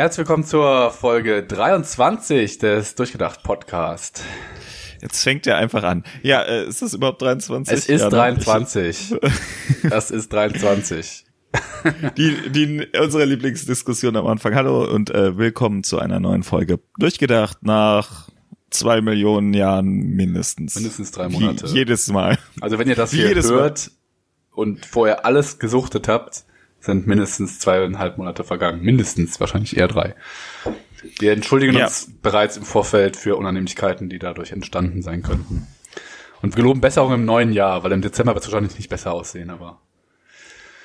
Herzlich willkommen zur Folge 23 des Durchgedacht Podcast. Jetzt fängt er einfach an. Ja, äh, ist das überhaupt 23? Es ist ja, 23. das ist 23. die, die, unsere Lieblingsdiskussion am Anfang. Hallo und äh, willkommen zu einer neuen Folge. Durchgedacht nach zwei Millionen Jahren mindestens. Mindestens drei Monate. Wie, jedes Mal. Also wenn ihr das hier jedes hört Mal. und vorher alles gesuchtet habt, sind mindestens zweieinhalb Monate vergangen. Mindestens, wahrscheinlich eher drei. Wir entschuldigen ja. uns bereits im Vorfeld für Unannehmlichkeiten, die dadurch entstanden sein könnten. Und wir loben Besserung im neuen Jahr, weil im Dezember wird es wahrscheinlich nicht besser aussehen, aber.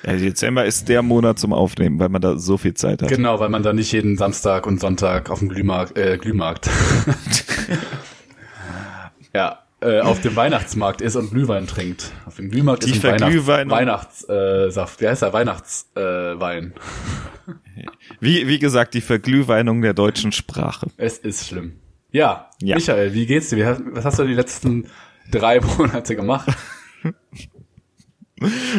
Ja, Dezember ist der Monat zum Aufnehmen, weil man da so viel Zeit hat. Genau, weil man da nicht jeden Samstag und Sonntag auf dem Glühmarkt, äh, Glühmarkt. ja, äh, auf dem Weihnachtsmarkt ist und Glühwein trinkt. Auf dem Glühmarkt ist ein Weihnachts Weihnachtssaft. Äh, Wie heißt der? Weihnachtswein. Äh, wie, wie gesagt, die Verglühweinung der deutschen Sprache. Es ist schlimm. Ja, ja. Michael, wie geht's dir? Wie, was hast du die letzten drei Monate gemacht?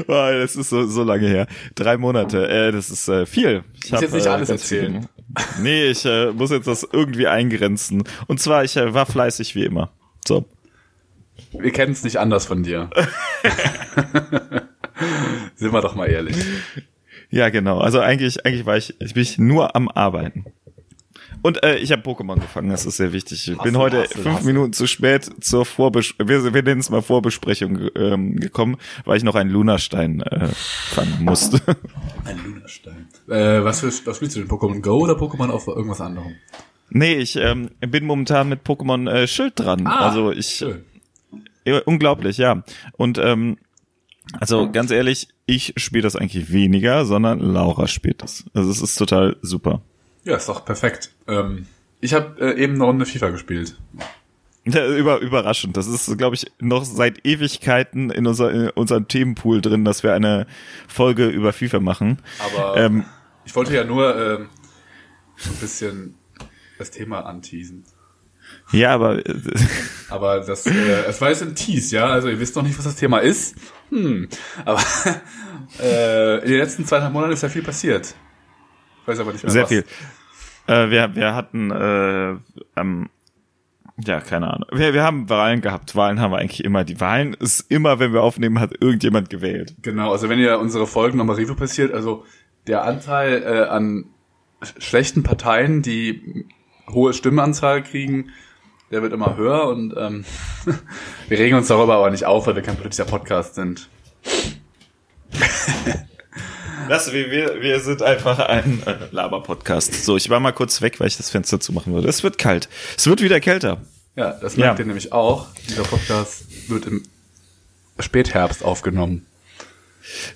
Das ist so, so lange her. Drei Monate, äh, das ist äh, viel. Ich muss jetzt nicht äh, alles erzählen. Viel. Nee, ich äh, muss jetzt das irgendwie eingrenzen. Und zwar, ich äh, war fleißig wie immer. So. Wir kennen es nicht anders von dir. Sind wir doch mal ehrlich. Ja, genau. Also eigentlich, eigentlich war ich, ich bin nur am Arbeiten. Und äh, ich habe Pokémon gefangen, das ist sehr wichtig. Ich bin heute fünf Minuten zu spät zur Vorbesprechung, wir, wir nennen es mal Vorbesprechung ähm, gekommen, weil ich noch einen Lunastein äh, fangen musste. Ein Lunastein. Äh, was, für, was spielst du denn? Pokémon Go oder Pokémon auf irgendwas anderem? Nee, ich ähm, bin momentan mit Pokémon äh, Schild dran. Ah, also ich schön. Unglaublich, ja. Und ähm, also ganz ehrlich, ich spiele das eigentlich weniger, sondern Laura spielt das. Also es ist total super. Ja, ist doch perfekt. Ähm, ich habe äh, eben eine Runde FIFA gespielt. Ja, über, überraschend. Das ist, glaube ich, noch seit Ewigkeiten in, unser, in unserem Themenpool drin, dass wir eine Folge über FIFA machen. Aber ähm, ich wollte ja nur ähm, ein bisschen das Thema anteasen. Ja, aber. Äh, aber das, äh, es war jetzt ein Tease, ja. Also ihr wisst noch nicht, was das Thema ist. Hm. Aber äh, in den letzten zweieinhalb Monaten ist ja viel passiert. Ich weiß aber nicht mehr. Sehr was. viel. Äh, wir, wir hatten äh, ähm, ja, keine Ahnung. Wir, wir haben Wahlen gehabt. Wahlen haben wir eigentlich immer. Die Wahlen ist immer, wenn wir aufnehmen, hat irgendjemand gewählt. Genau, also wenn ihr unsere Folgen nochmal Review passiert, also der Anteil äh, an schlechten Parteien, die hohe Stimmenanzahl kriegen, der wird immer höher und ähm, wir regen uns darüber aber nicht auf, weil wir kein politischer Podcast sind. Das, wir, wir, wir sind einfach ein äh, Laber-Podcast. So, ich war mal kurz weg, weil ich das Fenster zumachen würde. Es wird kalt. Es wird wieder kälter. Ja, das merkt ja. ihr nämlich auch. Dieser Podcast wird im Spätherbst aufgenommen.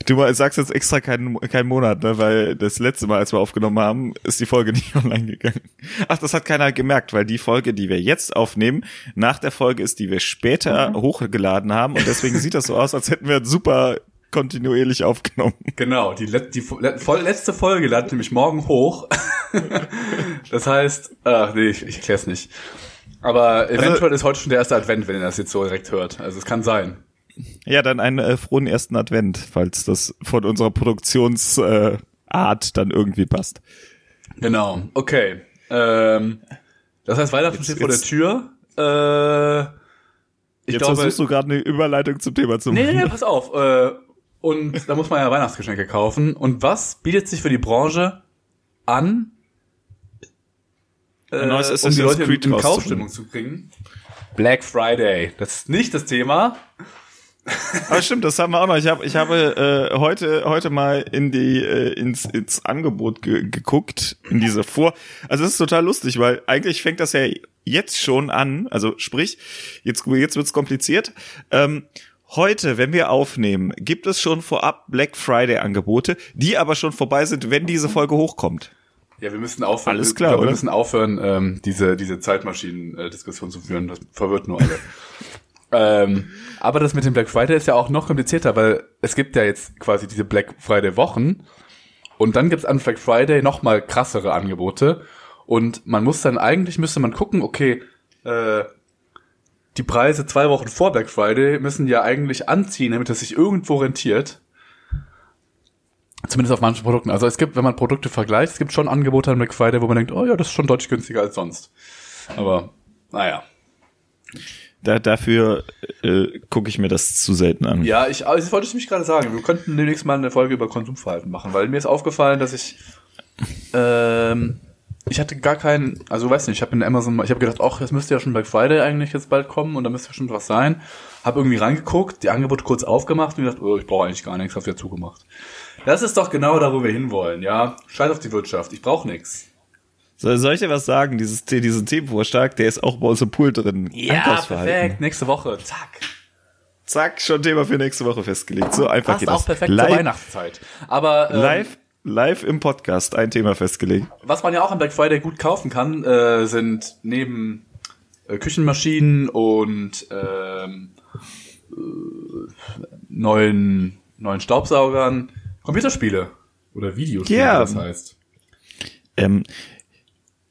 Du sagst jetzt extra keinen, keinen Monat, ne? weil das letzte Mal, als wir aufgenommen haben, ist die Folge nicht online gegangen. Ach, das hat keiner gemerkt, weil die Folge, die wir jetzt aufnehmen, nach der Folge ist, die wir später mhm. hochgeladen haben und deswegen sieht das so aus, als hätten wir super kontinuierlich aufgenommen. Genau, die, die, die letzte Folge ladet nämlich morgen hoch. das heißt, ach nee, ich, ich erklär's nicht. Aber also eventuell also, ist heute schon der erste Advent, wenn ihr das jetzt so direkt hört. Also es kann sein. Ja, dann einen äh, frohen ersten Advent, falls das von unserer Produktionsart äh, dann irgendwie passt. Genau, okay. Ähm, das heißt, Weihnachten jetzt, steht vor der Tür. Äh, ich jetzt glaube, versuchst du gerade eine Überleitung zum Thema zu machen. Nee, nee, pass auf. Äh, und da muss man ja Weihnachtsgeschenke kaufen. Und was bietet sich für die Branche an, äh, um die Leute in, in Kaufstimmung zu bringen? Black Friday. Das ist nicht das Thema. Aber stimmt, das haben wir auch noch. Ich habe ich habe äh, heute heute mal in die äh, ins ins Angebot ge geguckt in diese Vor. Also es ist total lustig, weil eigentlich fängt das ja jetzt schon an. Also sprich, jetzt jetzt wird's kompliziert. Ähm, Heute, wenn wir aufnehmen, gibt es schon vorab Black Friday Angebote, die aber schon vorbei sind, wenn diese Folge hochkommt. Ja, wir müssen aufhören. Alles klar, glaube, wir müssen aufhören, ähm, diese diese Zeitmaschinen-Diskussion zu führen. Das verwirrt nur alle. ähm, aber das mit dem Black Friday ist ja auch noch komplizierter, weil es gibt ja jetzt quasi diese Black Friday Wochen und dann gibt's an Black Friday noch mal krassere Angebote und man muss dann eigentlich müsste man gucken, okay, äh, die Preise zwei Wochen vor Black Friday müssen ja eigentlich anziehen, damit es sich irgendwo rentiert. Zumindest auf manchen Produkten. Also es gibt, wenn man Produkte vergleicht, es gibt schon Angebote an Black Friday, wo man denkt, oh ja, das ist schon deutlich günstiger als sonst. Aber, naja. Da, dafür äh, gucke ich mir das zu selten an. Ja, ich, also das wollte ich mich gerade sagen. Wir könnten demnächst mal eine Folge über Konsumverhalten machen, weil mir ist aufgefallen, dass ich ähm, ich hatte gar keinen, also weiß nicht, ich habe in Amazon, ich habe gedacht, ach, es müsste ja schon Black Friday eigentlich jetzt bald kommen und da müsste bestimmt was sein. Habe irgendwie reingeguckt, die Angebote kurz aufgemacht und gedacht, oh, ich brauche eigentlich gar nichts, habe wieder zugemacht. Das ist doch genau da, wo wir hinwollen, ja. Scheiß auf die Wirtschaft, ich brauche nichts. Soll, soll ich dir was sagen? Dieses, diesen Themenvorschlag, der ist auch bei uns im Pool drin. Ja, perfekt. Nächste Woche. Zack. Zack, schon Thema für nächste Woche festgelegt. So einfach Passt geht auch das. perfekt live, zur Weihnachtszeit. Aber ähm, live, live im Podcast ein Thema festgelegt. Was man ja auch am Black Friday gut kaufen kann, äh, sind neben äh, Küchenmaschinen und ähm, äh, neuen neuen Staubsaugern Computerspiele oder Videospiele, yeah. das heißt. Ähm,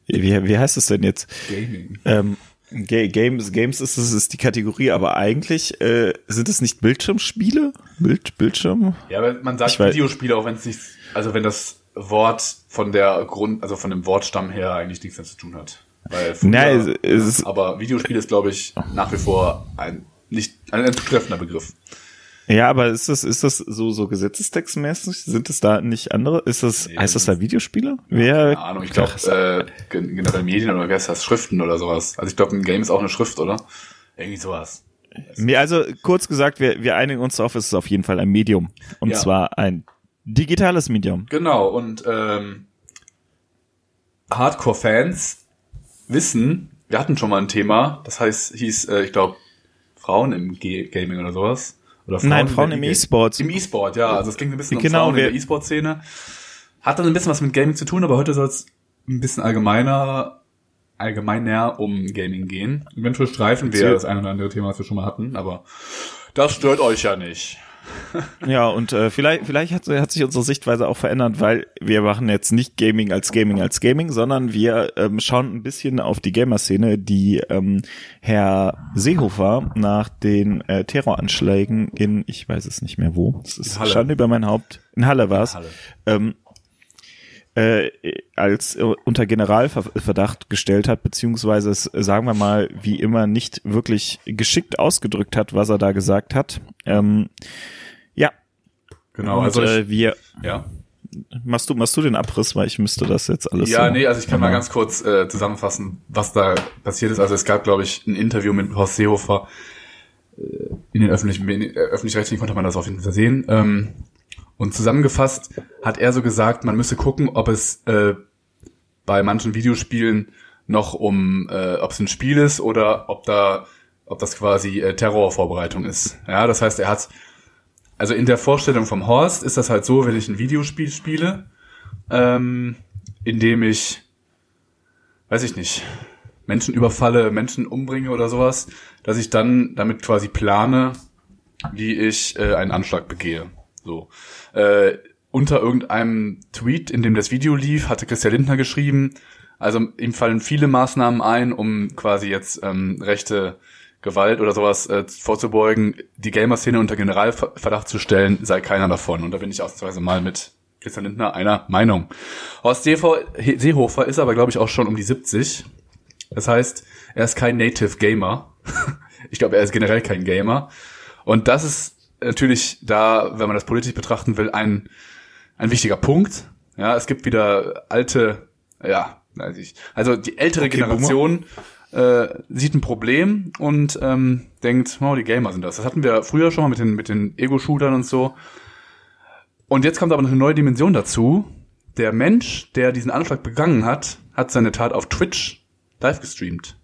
wie, wie heißt es denn jetzt? Gaming. Ähm, Games, Games ist, es ist die Kategorie, aber eigentlich äh, sind es nicht Bildschirmspiele? Bild, Bildschirm? Ja, aber man sagt ich Videospiele, auch wenn es nicht, also wenn das Wort von der Grund, also von dem Wortstamm her eigentlich nichts mehr zu tun hat. Weil früher, Nein, es, ist, aber Videospiel ist, glaube ich, nach wie vor ein nicht ein, ein zutreffender Begriff. Ja, aber ist das, ist das so, so gesetzestextmäßig? Sind es da nicht andere? Ist das, nee, heißt das da Videospiele? Wer? Keine Ahnung, ich glaube, äh, generell Medien oder wer ist das? Schriften oder sowas. Also ich glaube, ein Game ist auch eine Schrift, oder? Irgendwie sowas. Also kurz gesagt, wir, wir einigen uns darauf, es ist auf jeden Fall ein Medium. Und ja. zwar ein digitales Medium. Genau, und ähm, Hardcore-Fans wissen, wir hatten schon mal ein Thema, das heißt, hieß, äh, ich glaube, Frauen im G Gaming oder sowas. Oder Frauen Nein, Frauen im E-Sport. Im E-Sport, ja. Also es klingt ein bisschen genau, um Frauen in der E-Sport-Szene. Hat dann ein bisschen was mit Gaming zu tun, aber heute soll es ein bisschen allgemeiner, allgemeiner um Gaming gehen. Eventuell streifen wir das ein oder andere Thema, was wir schon mal hatten, aber das stört euch ja nicht. ja, und äh, vielleicht, vielleicht hat, hat sich unsere Sichtweise auch verändert, weil wir machen jetzt nicht Gaming als Gaming als Gaming, sondern wir ähm, schauen ein bisschen auf die Gamer-Szene, die ähm, Herr Seehofer nach den äh, Terroranschlägen in, ich weiß es nicht mehr wo, es ist Schande über mein Haupt, in Halle war es, ähm, äh, als äh, unter Generalverdacht gestellt hat, beziehungsweise es, sagen wir mal, wie immer nicht wirklich geschickt ausgedrückt hat, was er da gesagt hat. Ähm. Genau, Und, also ich, äh, wir. Ja. Machst du, machst du den Abriss, weil ich müsste das jetzt alles. Ja, so nee, also ich kann mal ganz kurz äh, zusammenfassen, was da passiert ist. Also es gab, glaube ich, ein Interview mit Horst Seehofer. Äh, in den öffentlichen, äh, öffentlich-rechtlichen konnte man das auf jeden Fall sehen. Ähm, und zusammengefasst hat er so gesagt, man müsse gucken, ob es äh, bei manchen Videospielen noch um, äh, ob es ein Spiel ist oder ob da, ob das quasi äh, Terrorvorbereitung ist. Ja, das heißt, er hat, also in der Vorstellung vom Horst ist das halt so, wenn ich ein Videospiel spiele, ähm, in dem ich, weiß ich nicht, Menschen überfalle, Menschen umbringe oder sowas, dass ich dann damit quasi plane, wie ich äh, einen Anschlag begehe. So. Äh, unter irgendeinem Tweet, in dem das Video lief, hatte Christian Lindner geschrieben, also ihm fallen viele Maßnahmen ein, um quasi jetzt ähm, rechte Gewalt oder sowas äh, vorzubeugen, die Gamer-Szene unter Generalverdacht zu stellen, sei keiner davon. Und da bin ich ausnahmsweise mal mit Christian Lindner einer Meinung. Horst Seehofer ist aber, glaube ich, auch schon um die 70. Das heißt, er ist kein Native Gamer. ich glaube, er ist generell kein Gamer. Und das ist natürlich da, wenn man das politisch betrachten will, ein, ein wichtiger Punkt. Ja, es gibt wieder alte, ja, also die ältere okay, Generation äh, sieht ein Problem und ähm, denkt, oh, die Gamer sind das. Das hatten wir früher schon mal mit den, mit den Ego-Shootern und so. Und jetzt kommt aber noch eine neue Dimension dazu. Der Mensch, der diesen Anschlag begangen hat, hat seine Tat auf Twitch live gestreamt.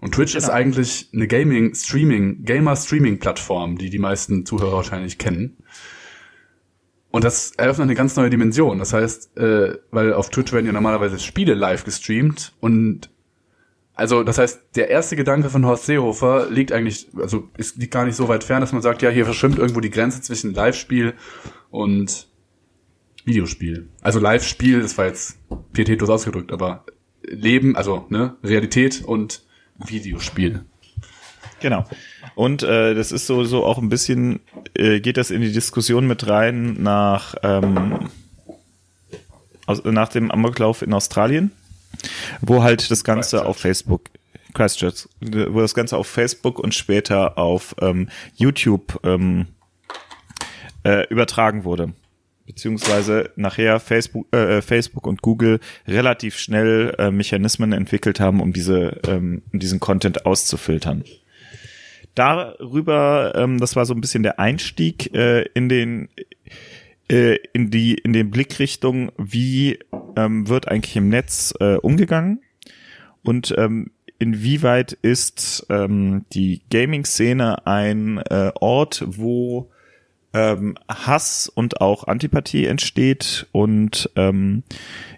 Und Twitch genau. ist eigentlich eine Gaming, Streaming, Gamer-Streaming-Plattform, die die meisten Zuhörer wahrscheinlich kennen. Und das eröffnet eine ganz neue Dimension. Das heißt, äh, weil auf Twitch werden ja normalerweise Spiele live gestreamt und also das heißt, der erste Gedanke von Horst Seehofer liegt eigentlich, also ist liegt gar nicht so weit fern, dass man sagt, ja, hier verschwimmt irgendwo die Grenze zwischen Live-Spiel und Videospiel. Also Live-Spiel, das war jetzt pietätlos ausgedrückt, aber Leben, also ne, Realität und Videospiel. Genau. Und äh, das ist so, so auch ein bisschen, äh, geht das in die Diskussion mit rein nach, ähm, aus, nach dem Amoklauf in Australien, wo halt das Ganze auf Facebook, Christchurch, wo das Ganze auf Facebook und später auf ähm, YouTube ähm, äh, übertragen wurde beziehungsweise nachher Facebook, äh, Facebook und Google relativ schnell äh, Mechanismen entwickelt haben, um diese, ähm, diesen Content auszufiltern. Darüber, ähm, das war so ein bisschen der Einstieg äh, in den äh, in die in den Blickrichtung, wie ähm, wird eigentlich im Netz äh, umgegangen? Und ähm, inwieweit ist ähm, die Gaming-Szene ein äh, Ort, wo ähm, Hass und auch Antipathie entsteht? Und ähm,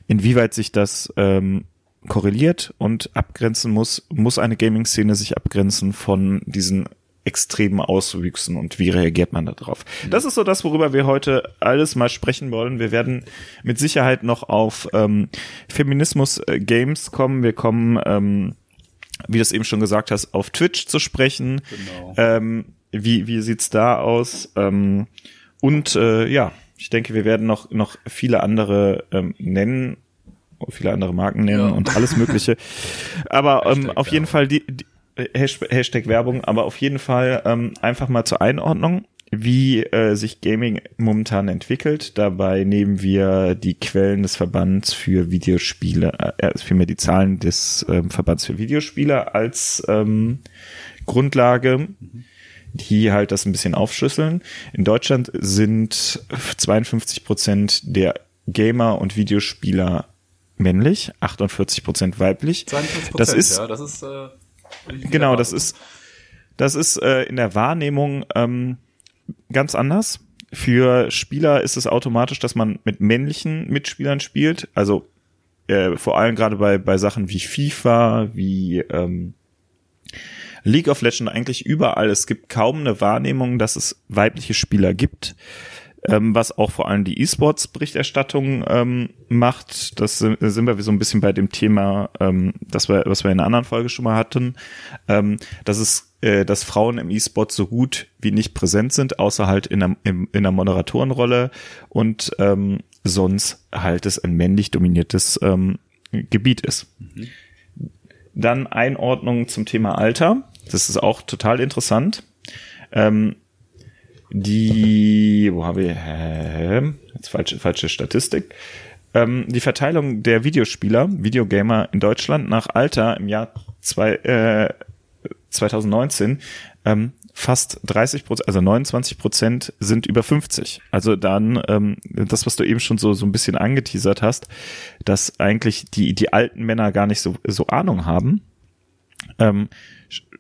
inwieweit sich das ähm, korreliert und abgrenzen muss, muss eine Gaming-Szene sich abgrenzen von diesen extremen Auswüchsen und wie reagiert man darauf. Das ist so das, worüber wir heute alles mal sprechen wollen. Wir werden mit Sicherheit noch auf ähm, Feminismus-Games kommen. Wir kommen, ähm, wie du es eben schon gesagt hast, auf Twitch zu sprechen. Genau. Ähm, wie, wie sieht's da aus? Ähm, und äh, ja, ich denke, wir werden noch, noch viele andere ähm, nennen, viele andere Marken nennen ja. und alles Mögliche. Aber ähm, auf jeden Fall die, die Hashtag Werbung, aber auf jeden Fall ähm, einfach mal zur Einordnung, wie äh, sich Gaming momentan entwickelt. Dabei nehmen wir die Quellen des Verbands für Videospiele, äh, vielmehr die Zahlen des äh, Verbands für Videospiele als ähm, Grundlage. Mhm die halt das ein bisschen aufschlüsseln. In Deutschland sind 52 Prozent der Gamer und Videospieler männlich, 48 Prozent weiblich. 52 das ist, ja, das ist äh, genau, das ist das ist äh, in der Wahrnehmung ähm, ganz anders. Für Spieler ist es automatisch, dass man mit männlichen Mitspielern spielt. Also äh, vor allem gerade bei bei Sachen wie FIFA, wie ähm, League of Legends eigentlich überall. Es gibt kaum eine Wahrnehmung, dass es weibliche Spieler gibt. Ähm, was auch vor allem die E-Sports-Berichterstattung ähm, macht. Das sind, sind wir so ein bisschen bei dem Thema, ähm, das wir, was wir in einer anderen Folge schon mal hatten, ähm, dass es, äh, dass Frauen im E-Sport so gut wie nicht präsent sind, außer halt in einer, in, in einer Moderatorenrolle und ähm, sonst halt es ein männlich dominiertes ähm, Gebiet ist. Dann Einordnung zum Thema Alter. Das ist auch total interessant. Ähm, die, wo habe ich, äh, jetzt falsche, falsche Statistik. Ähm, die Verteilung der Videospieler, Videogamer in Deutschland nach Alter im Jahr zwei, äh, 2019 ähm, fast 30 Prozent, also 29 Prozent sind über 50. Also dann ähm, das, was du eben schon so so ein bisschen angeteasert hast, dass eigentlich die die alten Männer gar nicht so so Ahnung haben. Ähm,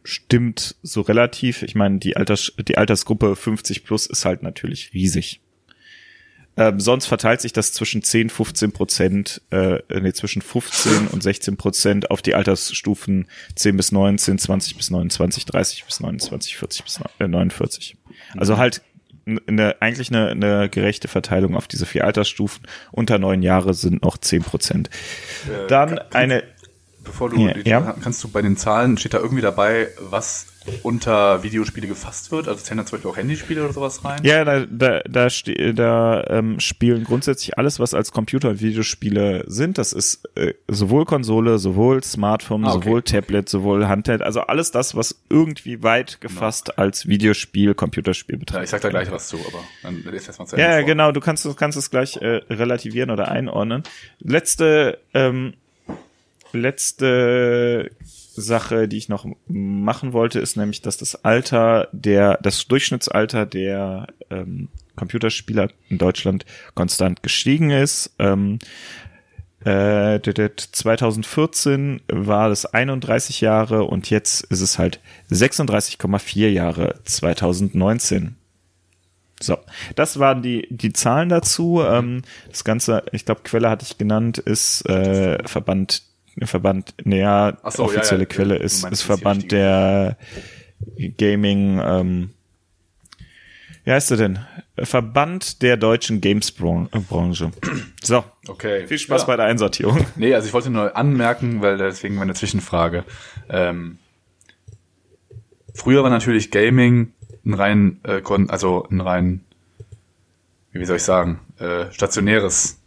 stimmt so relativ. Ich meine, die, Alters, die Altersgruppe 50 plus ist halt natürlich riesig. Ähm, sonst verteilt sich das zwischen 10, 15 Prozent, äh, nee, zwischen 15 und 16 Prozent auf die Altersstufen 10 bis 19, 20 bis 29, 30 bis 29, 40 bis 49. Also mhm. halt eine, eigentlich eine, eine gerechte Verteilung auf diese vier Altersstufen. Unter neun Jahre sind noch 10 Prozent. Äh, Dann eine bevor du, ja, kannst du bei den Zahlen, steht da irgendwie dabei, was unter Videospiele gefasst wird? Also zählen da zum Beispiel auch Handyspiele oder sowas rein? Ja, da, da, da, da ähm, spielen grundsätzlich alles, was als Computer- und Videospiele sind. Das ist äh, sowohl Konsole, sowohl Smartphone, ah, okay. sowohl Tablet, sowohl Handheld. Also alles das, was irgendwie weit gefasst genau. als Videospiel, Computerspiel betrachtet. Ja, ich sag da gleich was zu, aber dann lest erstmal zu Ja, genau. Du kannst, du kannst es gleich äh, relativieren oder einordnen. Letzte ähm, letzte Sache, die ich noch machen wollte, ist nämlich, dass das Alter der, das Durchschnittsalter der ähm, Computerspieler in Deutschland konstant gestiegen ist. Ähm, äh, 2014 war das 31 Jahre und jetzt ist es halt 36,4 Jahre 2019. So, das waren die die Zahlen dazu. Ähm, das Ganze, ich glaube, Quelle hatte ich genannt, ist äh, Verband Verband, naja, so, offizielle ja, ja, Quelle ist, ist Verband der Gaming, ähm, wie heißt er denn? Verband der deutschen Games-Branche. So. Okay. Viel Spaß ja. bei der Einsortierung. Nee, also ich wollte nur anmerken, weil deswegen meine Zwischenfrage. Ähm, früher war natürlich Gaming ein rein, äh, also ein rein, wie soll ich sagen, äh, stationäres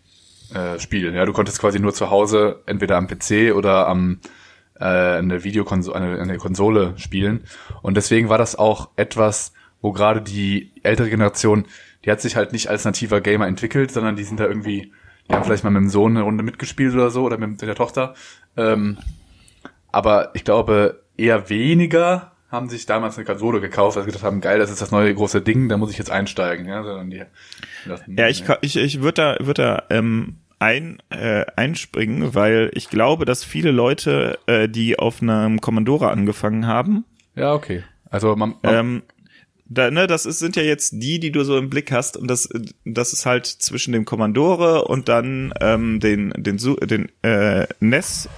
äh, Spiel. Ja, du konntest quasi nur zu Hause entweder am PC oder am äh, eine Videokonsole, eine, eine Konsole spielen. Und deswegen war das auch etwas, wo gerade die ältere Generation, die hat sich halt nicht als nativer Gamer entwickelt, sondern die sind da irgendwie, die haben vielleicht mal mit dem Sohn eine Runde mitgespielt oder so oder mit der Tochter. Ähm, aber ich glaube, eher weniger haben sich damals eine Konsole gekauft, weil sie gedacht haben, geil, das ist das neue große Ding, da muss ich jetzt einsteigen. Ja, sondern die, ja ich, ich, ich würde da, würd da ähm, ein, äh, einspringen, weil ich glaube, dass viele Leute, äh, die auf einem Commodore angefangen haben. Ja, okay. Also man, man ähm, da, ne, das ist, sind ja jetzt die, die du so im Blick hast und das, das ist halt zwischen dem Commandore und dann ähm, den, den, den äh, NES,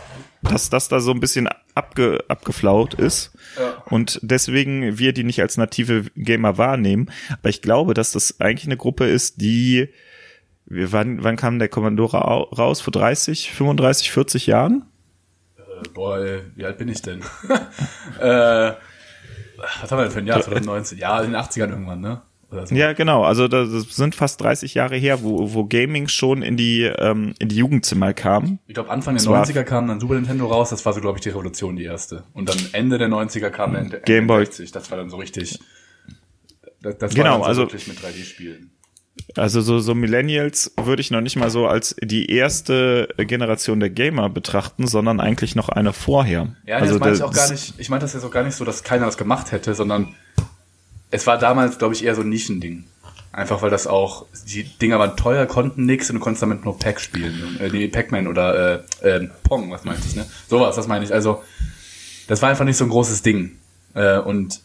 dass das da so ein bisschen abge, abgeflaut ist ja. und deswegen wir die nicht als native Gamer wahrnehmen. Aber ich glaube, dass das eigentlich eine Gruppe ist, die, wann, wann kam der Commandore raus? Vor 30, 35, 40 Jahren? Äh, boah, wie alt bin ich denn? äh, was haben wir denn für ein Jahr? 2019? Ja, in den 80ern irgendwann, ne? So. Ja, genau. Also das sind fast 30 Jahre her, wo, wo Gaming schon in die, ähm, in die Jugendzimmer kam. Ich glaube, Anfang der 90er kam dann Super Nintendo raus. Das war so, glaube ich, die Revolution, die erste. Und dann Ende der 90er kam dann Game Boy. Das war dann so richtig. Das, das genau, war dann so also wirklich mit 3D-Spielen. Also so, so Millennials würde ich noch nicht mal so als die erste Generation der Gamer betrachten, sondern eigentlich noch eine vorher. Ja, also das meine ich auch gar nicht, ich meine das jetzt auch gar nicht so, dass keiner das gemacht hätte, sondern es war damals, glaube ich, eher so ein Nischending. Einfach weil das auch, die Dinger waren teuer, konnten nix und du konntest damit nur Pack spielen. Äh, nee, Pac-Man oder äh, äh, Pong, was meinte ich, ne? Sowas, das meine ich. Also, das war einfach nicht so ein großes Ding. Äh, und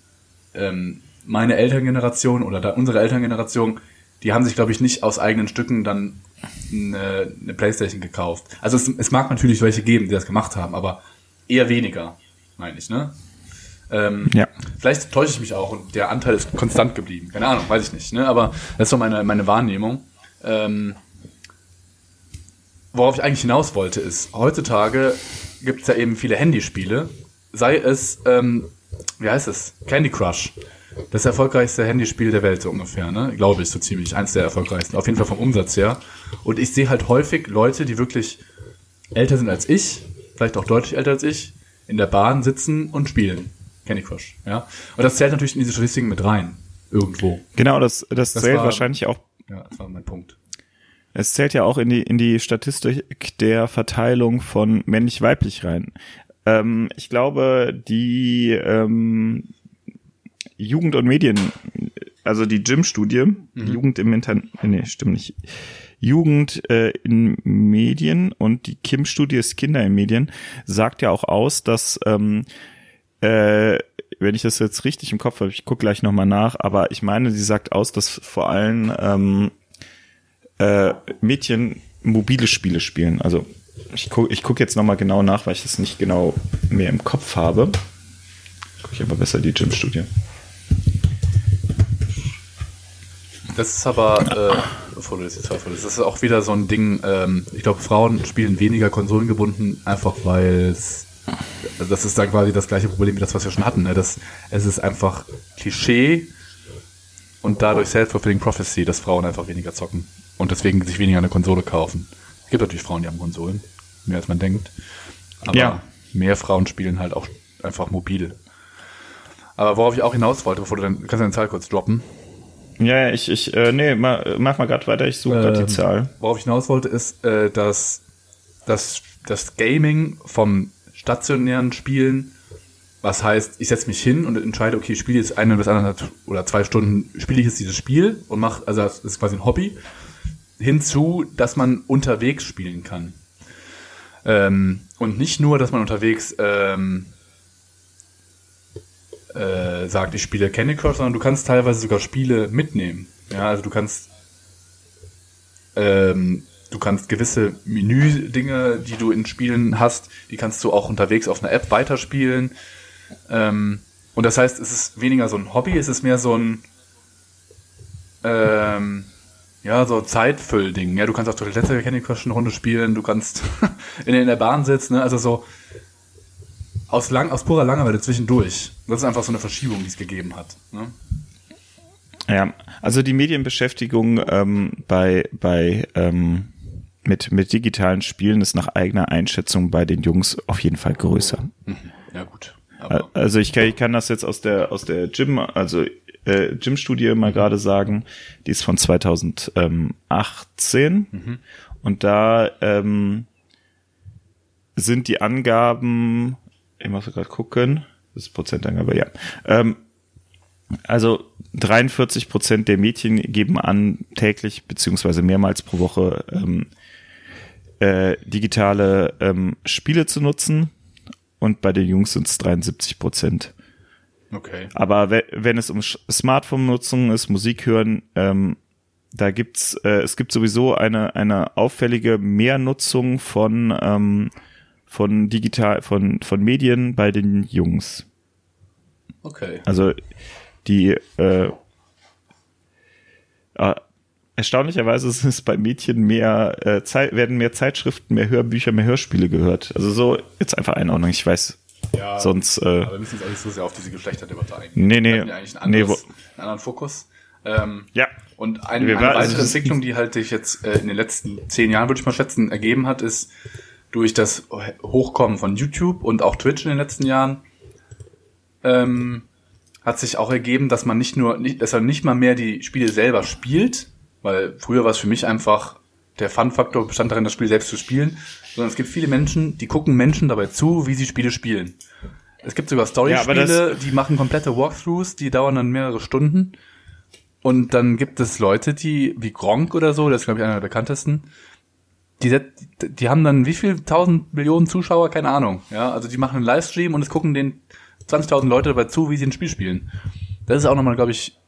ähm, meine Elterngeneration oder da unsere Elterngeneration, die haben sich, glaube ich, nicht aus eigenen Stücken dann eine, eine Playstation gekauft. Also es, es mag natürlich welche geben, die das gemacht haben, aber eher weniger, meine ich, ne? Ähm, ja. Vielleicht täusche ich mich auch und der Anteil ist konstant geblieben. Keine Ahnung, weiß ich nicht. Ne? Aber das ist so meine, meine Wahrnehmung. Ähm, worauf ich eigentlich hinaus wollte, ist, heutzutage gibt es ja eben viele Handyspiele. Sei es, ähm, wie heißt es? Candy Crush. Das erfolgreichste Handyspiel der Welt, so ungefähr, ne? Glaube ich, so ziemlich. Eins der erfolgreichsten. Auf jeden Fall vom Umsatz her. Und ich sehe halt häufig Leute, die wirklich älter sind als ich, vielleicht auch deutlich älter als ich, in der Bahn sitzen und spielen. Candy Crush, ja. Und das zählt natürlich in diese Statistiken mit rein. Irgendwo. Genau, das, das, das zählt war, wahrscheinlich auch. Ja, das war mein Punkt. Es zählt ja auch in die, in die Statistik der Verteilung von männlich-weiblich rein. Ähm, ich glaube, die, ähm, Jugend und Medien, also die Gym-Studie, mhm. Jugend im Internet, nee, stimmt nicht. Jugend äh, in Medien und die Kim-Studie ist Kinder in Medien, sagt ja auch aus, dass ähm, äh, wenn ich das jetzt richtig im Kopf habe, ich gucke gleich nochmal nach, aber ich meine, sie sagt aus, dass vor allem ähm, äh, Mädchen mobile Spiele spielen. Also ich gucke ich guck jetzt nochmal genau nach, weil ich das nicht genau mehr im Kopf habe. Gucke ich aber besser die Gym-Studie. Das ist aber, äh, bevor du das jetzt das ist auch wieder so ein Ding, ähm, ich glaube, Frauen spielen weniger konsolengebunden, einfach weil es, das ist dann quasi das gleiche Problem wie das, was wir schon hatten. Ne? Das, es ist einfach Klischee und dadurch Self-Fulfilling Prophecy, dass Frauen einfach weniger zocken und deswegen sich weniger eine Konsole kaufen. Es gibt natürlich Frauen, die haben Konsolen, mehr als man denkt. Aber ja. mehr Frauen spielen halt auch einfach mobil. Aber worauf ich auch hinaus wollte, bevor du dann, kannst du deine Zahl kurz droppen? Ja, ich, ich, äh, nee, mach, mach mal gerade weiter, ich suche gerade ähm, die Zahl. Worauf ich hinaus wollte, ist, äh, dass, dass das Gaming vom stationären Spielen, was heißt, ich setze mich hin und entscheide, okay, ich spiele jetzt eine bis anderthalb oder zwei Stunden, spiele ich jetzt dieses Spiel und mache, also das ist quasi ein Hobby, hinzu, dass man unterwegs spielen kann. Ähm, und nicht nur, dass man unterwegs ähm, äh, sagt, ich spiele Candy Crush, sondern du kannst teilweise sogar Spiele mitnehmen. Ja, also du kannst ähm, du kannst gewisse Menü-Dinge, die du in Spielen hast, die kannst du auch unterwegs auf einer App weiterspielen. Ähm, und das heißt, es ist weniger so ein Hobby, es ist mehr so ein ähm, ja, so Zeitfüllding. Ja, du kannst auf Toilette, letzte Candy Crush eine Runde spielen, du kannst in, in der Bahn sitzen, ne? also so aus, lang, aus purer Langeweile zwischendurch. Das ist einfach so eine Verschiebung, die es gegeben hat. Ne? Ja, also die Medienbeschäftigung ähm, bei, bei ähm, mit, mit digitalen Spielen ist nach eigener Einschätzung bei den Jungs auf jeden Fall größer. Mhm. Ja, gut. Aber also ich kann, ich kann das jetzt aus der aus der Gym, also äh, Gym-Studie mal gerade sagen, die ist von 2018 mhm. und da ähm, sind die Angaben, ich muss gerade gucken, das ist Prozentangabe, ja. Ähm, also 43 Prozent der Mädchen geben an, täglich beziehungsweise mehrmals pro Woche ähm, äh, digitale ähm, Spiele zu nutzen und bei den Jungs sind es 73 Prozent. Okay. Aber wenn es um Smartphone-Nutzung ist, Musik hören, ähm, da gibt's, äh, es gibt sowieso eine eine auffällige Mehrnutzung von ähm, von digital von von Medien bei den Jungs. Okay. Also die äh, äh, erstaunlicherweise ist es bei Mädchen mehr äh, Zeit, werden mehr Zeitschriften, mehr Hörbücher, mehr Hörspiele gehört. Also so jetzt einfach Einordnung. Ich weiß, ja, sonst. Äh, aber wir müssen uns auch nicht so sehr auf diese Geschlechterdebatte eingehen. Nee, nee. Wir eigentlich ein nee, wo, einen anderen Fokus. Ähm, ja. Und eine, eine weitere Entwicklung, die halt sich jetzt äh, in den letzten zehn Jahren, würde ich mal schätzen, ergeben hat, ist durch das Hochkommen von YouTube und auch Twitch in den letzten Jahren, ähm, hat sich auch ergeben, dass man nicht nur, nicht, dass er nicht mal mehr die Spiele selber spielt, weil früher war es für mich einfach, der Fun-Faktor bestand darin, das Spiel selbst zu spielen, sondern es gibt viele Menschen, die gucken Menschen dabei zu, wie sie Spiele spielen. Es gibt sogar Story-Spiele, ja, die machen komplette Walkthroughs, die dauern dann mehrere Stunden. Und dann gibt es Leute, die, wie Gronk oder so, das ist glaube ich einer der bekanntesten, die, die haben dann wie viel tausend Millionen Zuschauer, keine Ahnung. Ja, also die machen einen Livestream und es gucken den 20.000 Leute dabei zu, wie sie ein Spiel spielen. Das ist auch nochmal, glaube ich.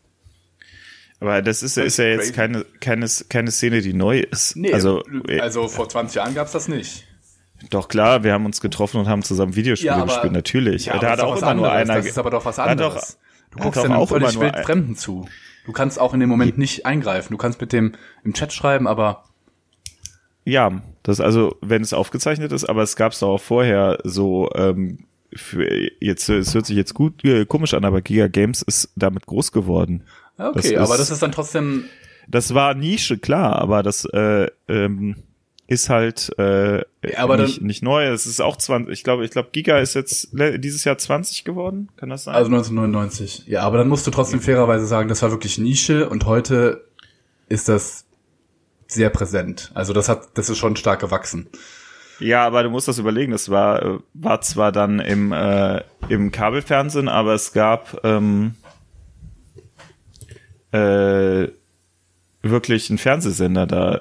Aber das ist, ist ja jetzt keine, keine, keine Szene, die neu ist. Nee, also, also vor 20 Jahren gab's das nicht. Doch klar, wir haben uns getroffen und haben zusammen Videospiele ja, aber, gespielt, natürlich. Ja, da hat auch immer anderes. nur einer. Das ist aber doch was anderes. Doch, du guckst ja auch völlig wild Fremden zu. Du kannst auch in dem Moment nicht eingreifen. Du kannst mit dem im Chat schreiben, aber ja, das also, wenn es aufgezeichnet ist, aber es gab es auch vorher so ähm, für jetzt es hört sich jetzt gut äh, komisch an, aber Giga Games ist damit groß geworden. Okay, das aber ist, das ist dann trotzdem das war Nische klar, aber das äh, ähm, ist halt äh, aber nicht, dann, nicht neu. Es ist auch 20. Ich glaube, ich glaube, Giga ist jetzt dieses Jahr 20 geworden. Kann das sein? Also 1999. Ja, aber dann musst du trotzdem fairerweise sagen, das war wirklich Nische und heute ist das sehr präsent. Also das hat, das ist schon stark gewachsen. Ja, aber du musst das überlegen. Das war, war zwar dann im, äh, im Kabelfernsehen, aber es gab ähm, äh, wirklich einen Fernsehsender da.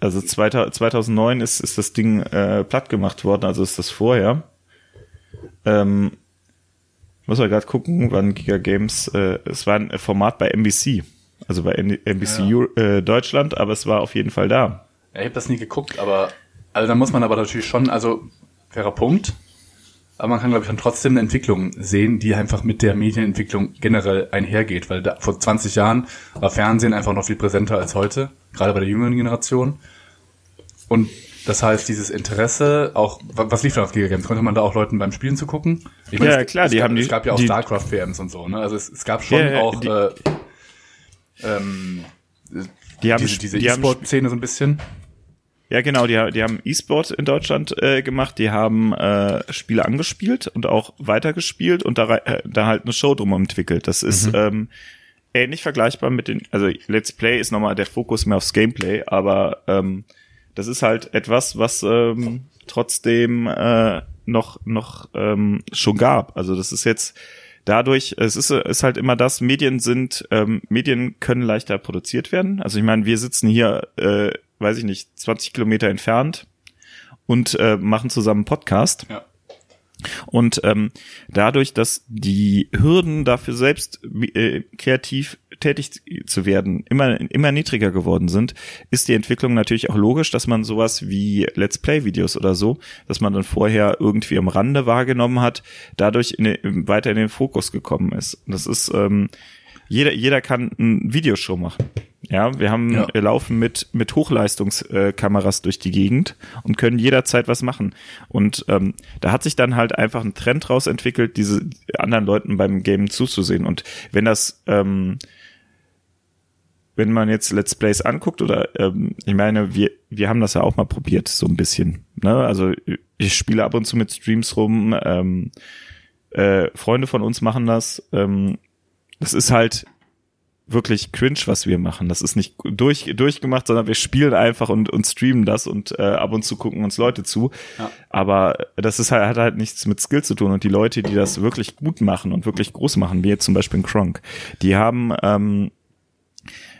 Also 2009 ist, ist das Ding äh, platt gemacht worden, also ist das vorher. Ähm, muss man gerade gucken, wann Giga Games, äh, es war ein Format bei NBC, also bei NBC ja. äh, Deutschland, aber es war auf jeden Fall da. Ja, ich habe das nie geguckt, aber also da muss man aber natürlich schon, also fairer Punkt, aber man kann glaube ich dann trotzdem eine Entwicklung sehen, die einfach mit der Medienentwicklung generell einhergeht, weil da, vor 20 Jahren war Fernsehen einfach noch viel präsenter als heute, gerade bei der jüngeren Generation. Und das heißt, dieses Interesse, auch, was lief da auf Giga Games? Konnte man da auch Leuten beim Spielen zu gucken? Ich meine, ja, klar, es, die es haben Es gab ja auch StarCraft-WMs und so, ne? Also es, es gab schon ja, auch, die, äh, ähm, die haben, diese, diese E-Sport-Szene so ein bisschen. Ja, genau, die, die haben E-Sport in Deutschland äh, gemacht, die haben äh, Spiele angespielt und auch weitergespielt und da, äh, da halt eine Show drum entwickelt. Das ist mhm. ähm, ähnlich vergleichbar mit den, also Let's Play ist nochmal der Fokus mehr aufs Gameplay, aber ähm, das ist halt etwas, was ähm, trotzdem äh, noch noch ähm, schon gab. Also das ist jetzt dadurch, es ist, ist halt immer das, Medien sind, ähm, Medien können leichter produziert werden. Also ich meine, wir sitzen hier, äh, weiß ich nicht, 20 Kilometer entfernt und äh, machen zusammen Podcast. Ja. Und ähm, dadurch, dass die Hürden dafür selbst äh, kreativ tätig zu werden immer immer niedriger geworden sind, ist die Entwicklung natürlich auch logisch, dass man sowas wie Let's Play Videos oder so, dass man dann vorher irgendwie am Rande wahrgenommen hat, dadurch in, weiter in den Fokus gekommen ist. Das ist ähm, jeder, jeder kann ein Videoshow machen. Ja, wir haben, Ja. wir laufen mit, mit Hochleistungskameras durch die Gegend und können jederzeit was machen. Und ähm, da hat sich dann halt einfach ein Trend raus entwickelt, diese anderen Leuten beim Game zuzusehen. Und wenn das, ähm, wenn man jetzt Let's Plays anguckt oder ähm, ich meine, wir, wir haben das ja auch mal probiert, so ein bisschen. Ne? Also ich spiele ab und zu mit Streams rum, ähm, äh, Freunde von uns machen das. Ähm, das ist halt wirklich cringe, was wir machen. Das ist nicht durch, durchgemacht, sondern wir spielen einfach und, und streamen das und äh, ab und zu gucken uns Leute zu. Ja. Aber das ist halt, hat halt nichts mit Skill zu tun. Und die Leute, die das wirklich gut machen und wirklich groß machen, wie jetzt zum Beispiel Kronk, die haben ähm,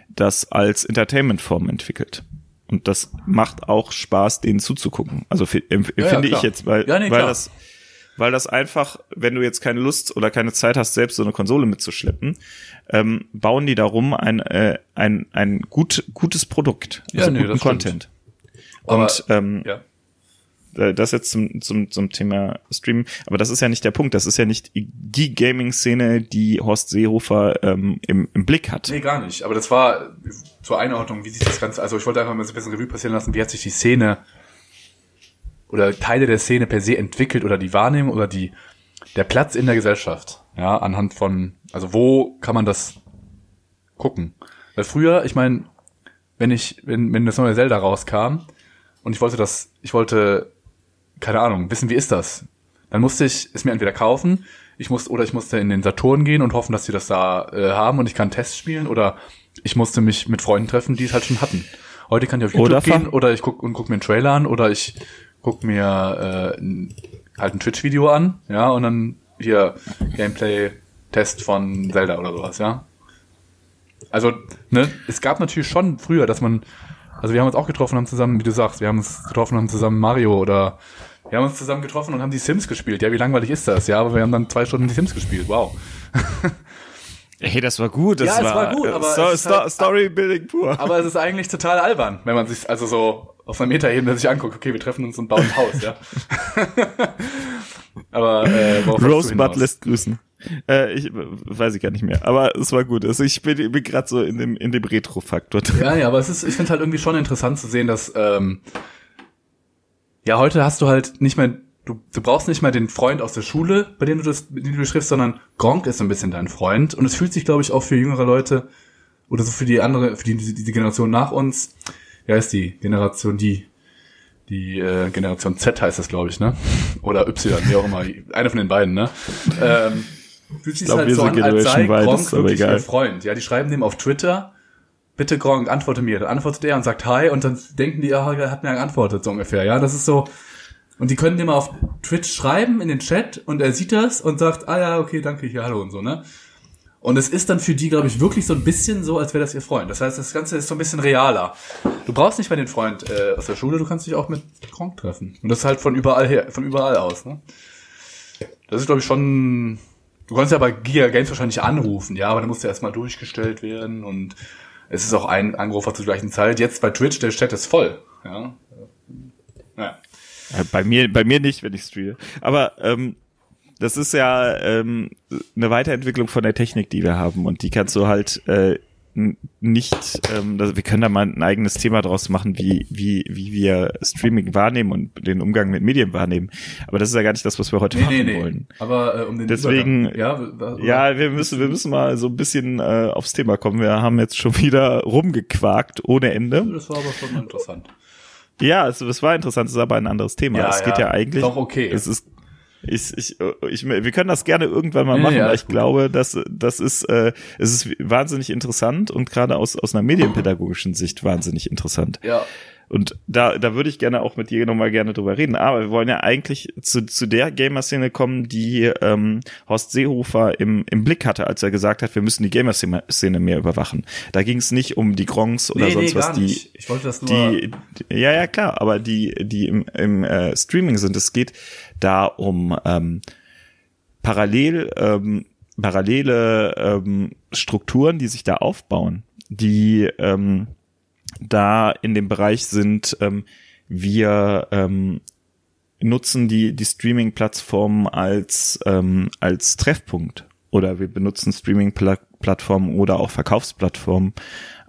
das als Entertainment-Form entwickelt. Und das macht auch Spaß, denen zuzugucken. Also fi- empf- Ja, ja, finde ich jetzt, weil, Ja, nee, weil das weil das einfach, wenn du jetzt keine Lust oder keine Zeit hast, selbst so eine Konsole mitzuschleppen, ähm, bauen die darum ein, äh, ein, ein gut, gutes Produkt, Ja, also nee, guten. Content. Aber- Und ähm, Ja. äh, das jetzt zum, zum, zum Thema Stream, aber das ist ja nicht der Punkt, das ist ja nicht die Gaming-Szene, die Horst Seehofer ähm, im, im Blick hat. Nee, gar nicht. Aber das war zur Einordnung, wie sich das Ganze, also ich wollte einfach mal so ein bisschen Revue passieren lassen, wie hat sich die Szene oder Teile der Szene per se entwickelt oder die Wahrnehmung oder die, der Platz in der Gesellschaft. Ja, anhand von, also wo kann man das gucken? Weil früher, ich meine, wenn ich, wenn, wenn das neue Zelda rauskam und ich wollte das, ich wollte, keine Ahnung, wissen, wie ist das? Dann musste ich es mir entweder kaufen, ich musste, oder ich musste in den Saturn gehen und hoffen, dass die das da äh, haben und ich kann Tests spielen, oder ich musste mich mit Freunden treffen, die es halt schon hatten. Heute kann ich auf YouTube Oder gehen oder ich guck und guck mir einen Trailer an oder ich guck mir äh, ein, halt ein Twitch-Video an, ja, und dann hier Gameplay-Test von Zelda oder sowas, ja. Also, ne, es gab natürlich schon früher, dass man, also wir haben uns auch getroffen, haben zusammen, wie du sagst, wir haben uns getroffen, haben zusammen Mario oder wir haben uns zusammen getroffen und haben die Sims gespielt. Ja, wie langweilig ist das? Ja, aber wir haben dann zwei Stunden die Sims gespielt. Wow. Hey, das war gut. Das Ja, es war gut, aber Sto es halt- Storybuilding pur. Aber es ist eigentlich total albern, wenn man sich also so auf einer Metaebene sich anguckt, okay, wir treffen uns und bauen ein Haus, ja. aber äh, Rosebud lässt grüßen. Äh, ich weiß ich gar nicht mehr, aber es war gut. Also ich bin, bin gerade so in dem in dem Retro-Faktor drin. Ja, ja, aber es ist, ich finde halt irgendwie schon interessant zu sehen, dass ähm, ja heute hast du halt nicht mehr, du, du brauchst nicht mehr den Freund aus der Schule, bei dem du das, den du schriftst, sondern Gronk ist so ein bisschen dein Freund und es fühlt sich, glaube ich, auch für jüngere Leute oder so für die andere, für die diese Generation nach uns, ja ist die Generation die die äh, Generation Z heißt das, glaube ich, ne? Oder Y, wie auch immer, eine von den beiden, ne? Ähm, fühlt sich glaub, halt so an, als sei Gronk wirklich ihr Freund. Ja, die schreiben dem auf Twitter, bitte Gronk, antworte mir. Dann antwortet er und sagt Hi und dann denken die, ja, er hat mir geantwortet, so ungefähr. Ja, das ist so. Und die können dem mal auf Twitch schreiben in den Chat und er sieht das und sagt, ah ja, okay, danke, hier, hallo und so, ne? Und es ist dann für die, glaube ich, wirklich so ein bisschen so, als wäre das ihr Freund. Das heißt, das Ganze ist so ein bisschen realer. Du brauchst nicht mehr den Freund äh, aus der Schule, du kannst dich auch mit Gronk treffen. Und das halt von überall her, von überall aus, ne? Das ist, glaube ich, schon. Du kannst ja bei Giga Games wahrscheinlich anrufen, ja, aber dann musst du erstmal durchgestellt werden und es ist auch ein Anrufer zur gleichen Zeit. Jetzt bei Twitch, der Chat ist voll, ja. Äh, Bei mir, bei mir nicht, wenn ich streame. Aber ähm, das ist ja ähm, eine Weiterentwicklung von der Technik, die wir haben. Und die kannst du halt äh, nicht, ähm, das, wir können da mal ein eigenes Thema draus machen, wie, wie, wie wir Streaming wahrnehmen und den Umgang mit Medien wahrnehmen. Aber das ist ja gar nicht das, was wir heute Nee, machen nee, nee. wollen. Aber äh, um den Deswegen- Übergang, ja, Ja, wir müssen, wir müssen mal so ein bisschen äh, aufs Thema kommen. Wir haben jetzt schon wieder rumgequakt ohne Ende. das war aber schon interessant. Ja, es, es war interessant, es ist aber ein anderes Thema. Ja, es geht ja, ja eigentlich. doch okay. Es ist, ich, ich, ich, wir können das gerne irgendwann mal machen, ja, weil ich gut. glaube, dass das ist, äh, es ist wahnsinnig interessant und gerade aus aus einer medienpädagogischen Sicht wahnsinnig interessant. Ja, Und da, da würde ich gerne auch mit dir nochmal gerne drüber reden. Aber wir wollen ja eigentlich zu, zu der Gamer-Szene kommen, die ähm, Horst Seehofer im, im Blick hatte, als er gesagt hat, wir müssen die Gamer-Szene mehr überwachen. Da ging es nicht um die Gronks oder nee, sonst nee, was, die, nicht. Ich wollte das nur. die, die ja ja klar, aber die die im, im äh, Streaming sind. Es geht da um ähm, parallel ähm, parallele ähm, Strukturen, die sich da aufbauen, die ähm, da in dem Bereich sind. Ähm, wir ähm, nutzen die die Streaming-Plattform als ähm, als Treffpunkt oder wir benutzen Streaming-Plattformen oder auch Verkaufsplattformen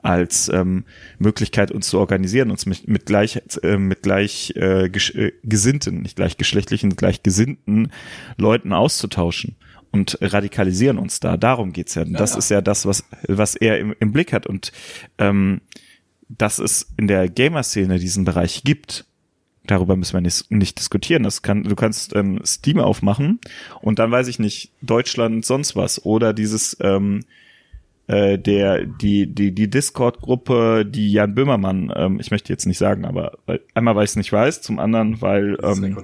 als ähm, Möglichkeit, uns zu organisieren, uns mit, mit gleich äh, mit gleich äh, ges äh, gesinnten, nicht gleichgeschlechtlichen, gleichgesinnten Leuten auszutauschen und radikalisieren uns da. Darum geht's ja. ja das ja. ist ja das, was was er im, im Blick hat und ähm, dass es in der Gamer-Szene diesen Bereich gibt, darüber müssen wir nicht, nicht diskutieren. Das kann, du kannst ähm, Steam aufmachen und dann weiß ich nicht, Deutschland sonst was oder dieses ähm, äh, der die die die Discord-Gruppe, die Jan Böhmermann, ähm, ich möchte jetzt nicht sagen, aber weil, einmal weil ich es nicht weiß, zum anderen weil ähm,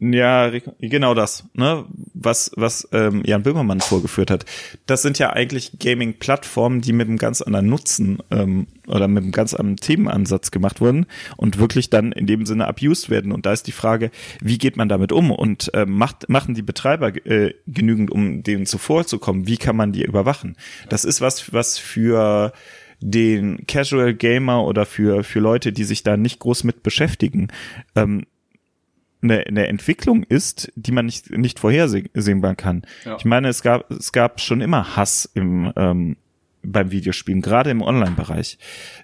ja, genau das, ne? Was, was ähm, Jan Böhmermann vorgeführt hat. Das sind ja eigentlich Gaming-Plattformen, die mit einem ganz anderen Nutzen ähm, oder mit einem ganz anderen Themenansatz gemacht wurden und wirklich dann in dem Sinne abused werden. Und da ist die Frage, wie geht man damit um? Und äh, macht, machen die Betreiber äh, genügend, um denen zuvorzukommen? Wie kann man die überwachen? Das ist was, was für den Casual Gamer oder für, für Leute, die sich da nicht groß mit beschäftigen, ähm, eine, eine Entwicklung ist, die man nicht, nicht vorhersehbar kann. Ja. Ich meine, es gab, es gab schon immer Hass im, ähm, beim Videospielen, gerade im Online-Bereich.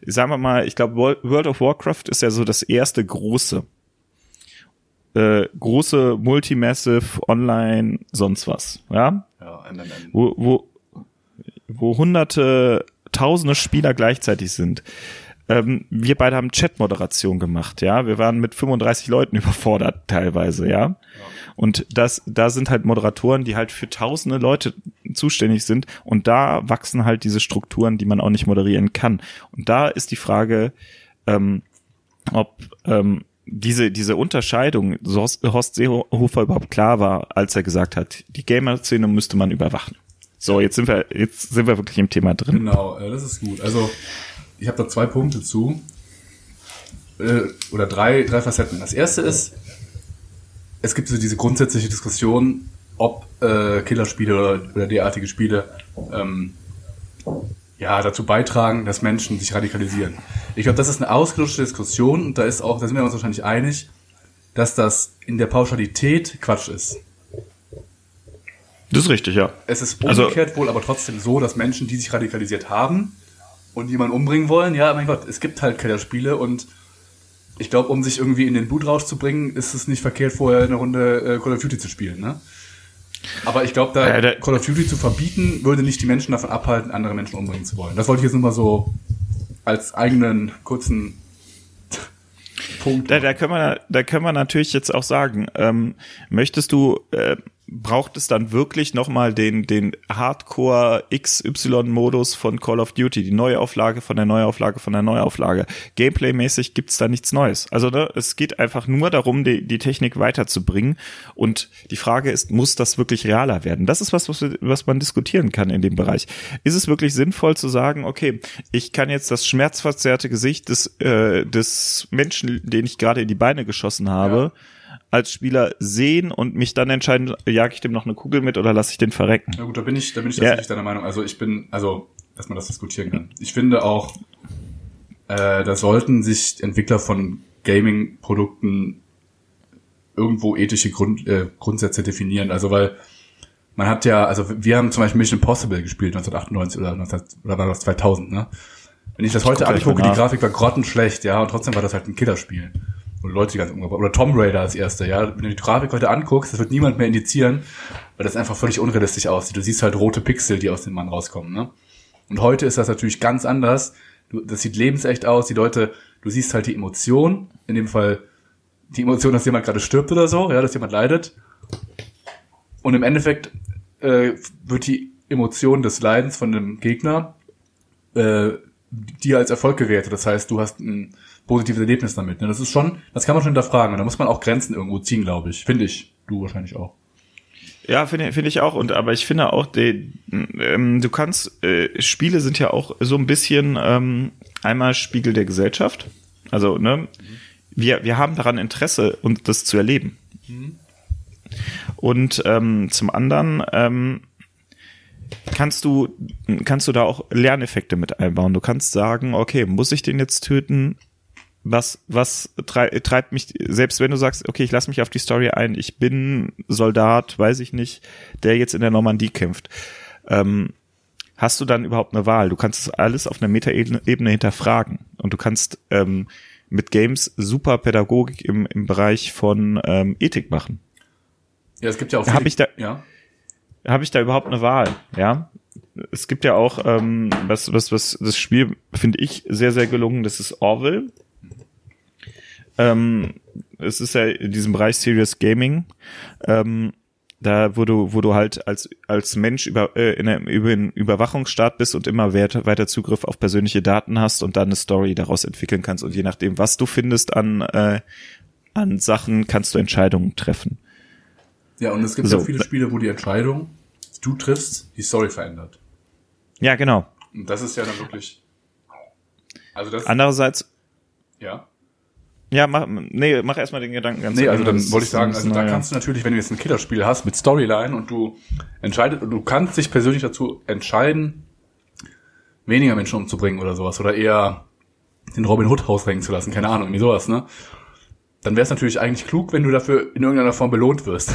Sagen wir mal, ich glaube, World of Warcraft ist ja so das erste große, äh, große Multimassive Online sonst was, ja? Ja, MMM. Wo, wo, wo hunderte, tausende Spieler gleichzeitig sind ähm, wir beide haben Chat-Moderation gemacht, ja. Wir waren mit 35 Leuten überfordert teilweise, ja. ja. Und das, da sind halt Moderatoren, die halt für tausende Leute zuständig sind. Und da wachsen halt diese Strukturen, die man auch nicht moderieren kann. Und da ist die Frage, ähm, ob ähm, diese, diese Unterscheidung Horst Seehofer überhaupt klar war, als er gesagt hat, die Gamer-Szene müsste man überwachen. So, jetzt sind wir, jetzt sind wir wirklich im Thema drin. Genau, äh, das ist gut. Also, ich habe da zwei Punkte zu. Äh, oder drei, drei Facetten. Das erste ist, es gibt so diese grundsätzliche Diskussion, ob äh, Killerspiele oder, oder derartige Spiele ähm, ja, dazu beitragen, dass Menschen sich radikalisieren. Ich glaube, das ist eine ausgelutschte Diskussion und da ist auch, da sind wir uns wahrscheinlich einig, dass das in der Pauschalität Quatsch ist. Das ist richtig, ja. Es ist also umgekehrt also, wohl aber trotzdem so, dass Menschen, die sich radikalisiert haben, und jemanden umbringen wollen, ja, mein Gott, es gibt halt Killerspiele und ich glaube, um sich irgendwie in den Blutrausch zu bringen, ist es nicht verkehrt, vorher eine Runde äh, Call of Duty zu spielen, ne? Aber ich glaube, da äh, Call of Duty zu verbieten, würde nicht die Menschen davon abhalten, andere Menschen umbringen zu wollen. Das wollte ich jetzt nur mal so als eigenen kurzen Punkt. Da, da können wir, da können wir natürlich jetzt auch sagen, ähm, möchtest du äh, braucht es dann wirklich nochmal den, den Hardcore XY-Modus von Call of Duty, die Neuauflage von der Neuauflage von der Neuauflage. Gameplay-mäßig gibt's da nichts Neues. Also ne, es geht einfach nur darum, die, die Technik weiterzubringen. Und die Frage ist, muss das wirklich realer werden? Das ist was, was, was man diskutieren kann in dem Bereich. Ist es wirklich sinnvoll zu sagen, okay, ich kann jetzt das schmerzverzerrte Gesicht des, äh, des Menschen, den ich gerade in die Beine geschossen habe, ja als Spieler sehen und mich dann entscheiden, jage ich dem noch eine Kugel mit oder lasse ich den verrecken. Na gut, da bin ich, da bin ich tatsächlich ja. deiner Meinung. Also ich bin, also, dass man das diskutieren kann. Ich finde auch, äh, da sollten sich Entwickler von Gaming-Produkten irgendwo ethische Grund, äh, Grundsätze definieren. Also weil man hat ja, also wir haben zum Beispiel Mission Impossible gespielt 1998 oder, 19, oder war das 2000, ne? Wenn ich das heute angucke, die Grafik war grottenschlecht, ja, und trotzdem war das halt ein Killerspiel oder Leute, ganz umgebracht Oder Tomb Raider als erster, ja. Wenn du die Grafik heute anguckst, das wird niemand mehr indizieren, weil das einfach völlig unrealistisch aussieht. Du siehst halt rote Pixel, die aus dem Mann rauskommen, ne? Und heute ist das natürlich ganz anders. Du, das sieht lebensecht aus. Die Leute, du siehst halt die Emotion, in dem Fall die Emotion, dass jemand gerade stirbt oder so, ja, dass jemand leidet. Und im Endeffekt äh, wird die Emotion des Leidens von dem Gegner äh, dir als Erfolg gewertet. Das heißt, du hast ein positives Erlebnis damit. Ne? Das ist schon, das kann man schon hinterfragen. Und da muss man auch Grenzen irgendwo ziehen, glaube ich. Finde ich. Du wahrscheinlich auch. Ja, finde find ich auch. Und aber ich finde auch, die, ähm, du kannst, äh, Spiele sind ja auch so ein bisschen ähm, einmal Spiegel der Gesellschaft. Also, ne, mhm. wir, wir haben daran Interesse, uns das zu erleben. Mhm. Und ähm, zum anderen ähm, kannst du, kannst du da auch Lerneffekte mit einbauen. Du kannst sagen, okay, muss ich den jetzt töten? was, was treib, treibt mich, selbst wenn du sagst, okay, ich lasse mich auf die Story ein, ich bin Soldat, weiß ich nicht, der jetzt in der Normandie kämpft. Ähm, hast du dann überhaupt eine Wahl? Du kannst es alles auf einer Metaebene hinterfragen und du kannst ähm, mit Games super Pädagogik im, im Bereich von ähm, Ethik machen. Ja, es gibt ja auch. Habe ich da, ja. Habe ich da überhaupt eine Wahl? Ja, es gibt ja auch ähm, was, was, was das Spiel finde ich sehr, sehr gelungen. Das ist Orville. Ähm, es ist ja in diesem Bereich Serious Gaming. Ähm, da wo du wo du halt als als Mensch über äh, in einem über einen Überwachungsstaat bist und immer weiter, weiter Zugriff auf persönliche Daten hast und dann eine Story daraus entwickeln kannst und je nachdem was du findest an äh, an Sachen kannst du Entscheidungen treffen. Ja und es gibt so. ja viele Spiele, wo die Entscheidung, die du triffst, die Story verändert. Ja genau. Und das ist ja dann wirklich also das andererseits ja ja, mach, nee, mach erstmal den Gedanken ganz Nee, also dann wollte ich sagen, also da kannst du natürlich, wenn du jetzt ein Killerspiel hast mit Storyline und du entscheidest, du kannst dich persönlich dazu entscheiden, weniger Menschen umzubringen oder sowas oder eher den Robin Hood rausrenken zu lassen, keine Ahnung, irgendwie sowas, ne? Dann wäre es natürlich eigentlich klug, wenn du dafür in irgendeiner Form belohnt wirst.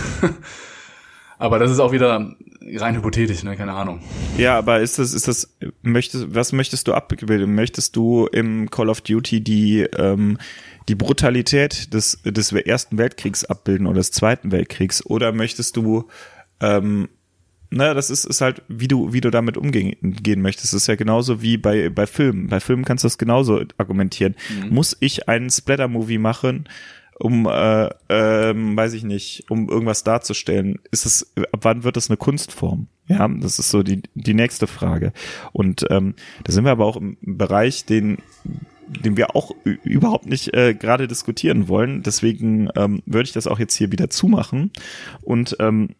aber das ist auch wieder rein hypothetisch, ne, keine Ahnung. Ja, aber ist das, ist das, möchtest, was möchtest du abbilden? Möchtest du im Call of Duty die, ähm, die Brutalität des, des Ersten Weltkriegs abbilden oder des Zweiten Weltkriegs? Oder möchtest du, ähm, na, das ist, ist halt, wie du, wie du damit umgehen gehen möchtest. Das ist ja genauso wie bei, bei Filmen. Bei Filmen kannst du das genauso argumentieren. Mhm. Muss ich einen Splatter-Movie machen, um, äh, ähm, weiß ich nicht, um irgendwas darzustellen? Ist es, ab wann wird das eine Kunstform? Ja, das ist so die, die nächste Frage. Und ähm, da sind wir aber auch im Bereich, den den wir auch überhaupt nicht äh, gerade diskutieren wollen. Deswegen ähm, würde ich das auch jetzt hier wieder zumachen und ähm,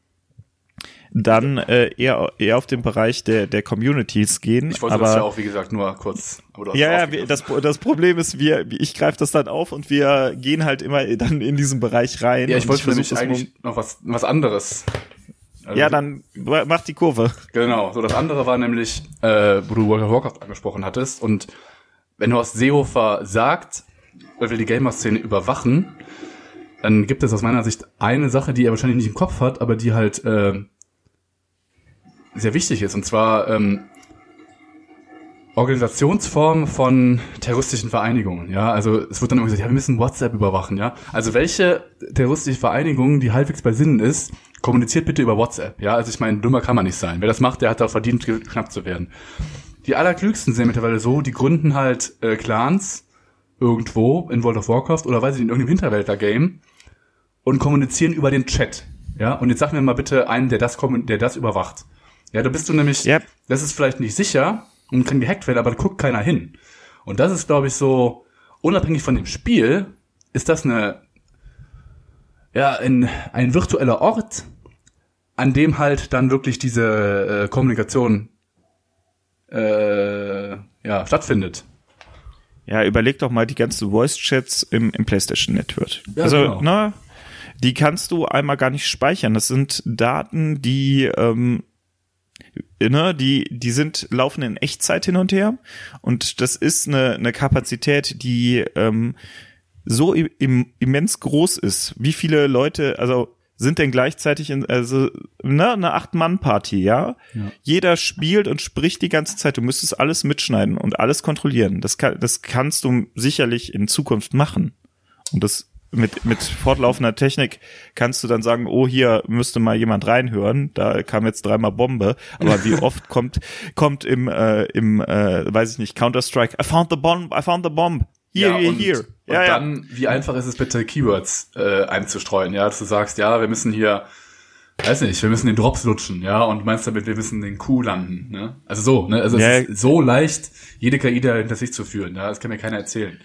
dann äh, eher, eher auf den Bereich der, der Communities gehen. Ich wollte aber, das ja auch, wie gesagt, nur kurz. ja, ja, das, das Problem ist, wir, ich greife das dann auf und wir gehen halt immer dann in diesen Bereich rein. Ja, ich wollte für mich eigentlich noch was, was anderes. Also ja, dann mach die Kurve. Genau, so das andere war nämlich, äh, wo du World of Warcraft angesprochen hattest und wenn Horst Seehofer sagt, er will die Gamer-Szene überwachen, dann gibt es aus meiner Sicht eine Sache, die er wahrscheinlich nicht im Kopf hat, aber die halt äh, sehr wichtig ist. Und zwar ähm, Organisationsform von terroristischen Vereinigungen. Ja, also es wird dann immer gesagt, ja, wir müssen WhatsApp überwachen. Ja, also welche terroristische Vereinigung, die halbwegs bei Sinnen ist, kommuniziert bitte über WhatsApp. Ja, also ich meine, dummer kann man nicht sein. Wer das macht, der hat auch verdient, knapp zu werden die allerklügsten sind mittlerweile so, die gründen halt äh, Clans irgendwo in World of Warcraft oder weiß ich in irgendeinem Hinterwälder-Game und kommunizieren über den Chat. Ja, und jetzt sag mir mal bitte einen, der das, der das überwacht. Ja, da bist du nämlich, yep. das ist vielleicht nicht sicher und kann gehackt werden, aber da guckt keiner hin. Und das ist, glaube ich, so, unabhängig von dem Spiel, ist das eine, ja, ein, ein virtueller Ort, an dem halt dann wirklich diese äh, Kommunikation äh, ja, stattfindet. Ja, überleg doch mal die ganzen Voice-Chats im, im PlayStation Network. Ja, also, genau. ne, die kannst du einmal gar nicht speichern. Das sind Daten, die, ähm, ne, die, die sind, laufen in Echtzeit hin und her. Und das ist eine, eine Kapazität, die ähm, so im, immens groß ist. Wie viele Leute, also sind denn gleichzeitig in, also, ne, eine Acht-Mann-Party, ja? ja? Jeder spielt und spricht die ganze Zeit. Du müsstest alles mitschneiden und alles kontrollieren. Das, kann, das kannst du sicherlich in Zukunft machen. Und das mit, mit fortlaufender Technik kannst du dann sagen, oh, hier müsste mal jemand reinhören, da kam jetzt dreimal Bombe, aber wie oft kommt, kommt im, äh, im, äh, weiß ich nicht, Counter-Strike, I found the bomb, I found the bomb. Here, ja, here, und, here. Und ja, dann, wie einfach ist es bitte, Keywords äh, einzustreuen, ja, dass du sagst, ja, wir müssen hier, weiß nicht, wir müssen den Drops lutschen, ja, und meinst damit, wir müssen den Q landen, ne? Also so, ne? Also ja. es ist so leicht, jede KI da hinter sich zu führen, ja, das kann mir keiner erzählen.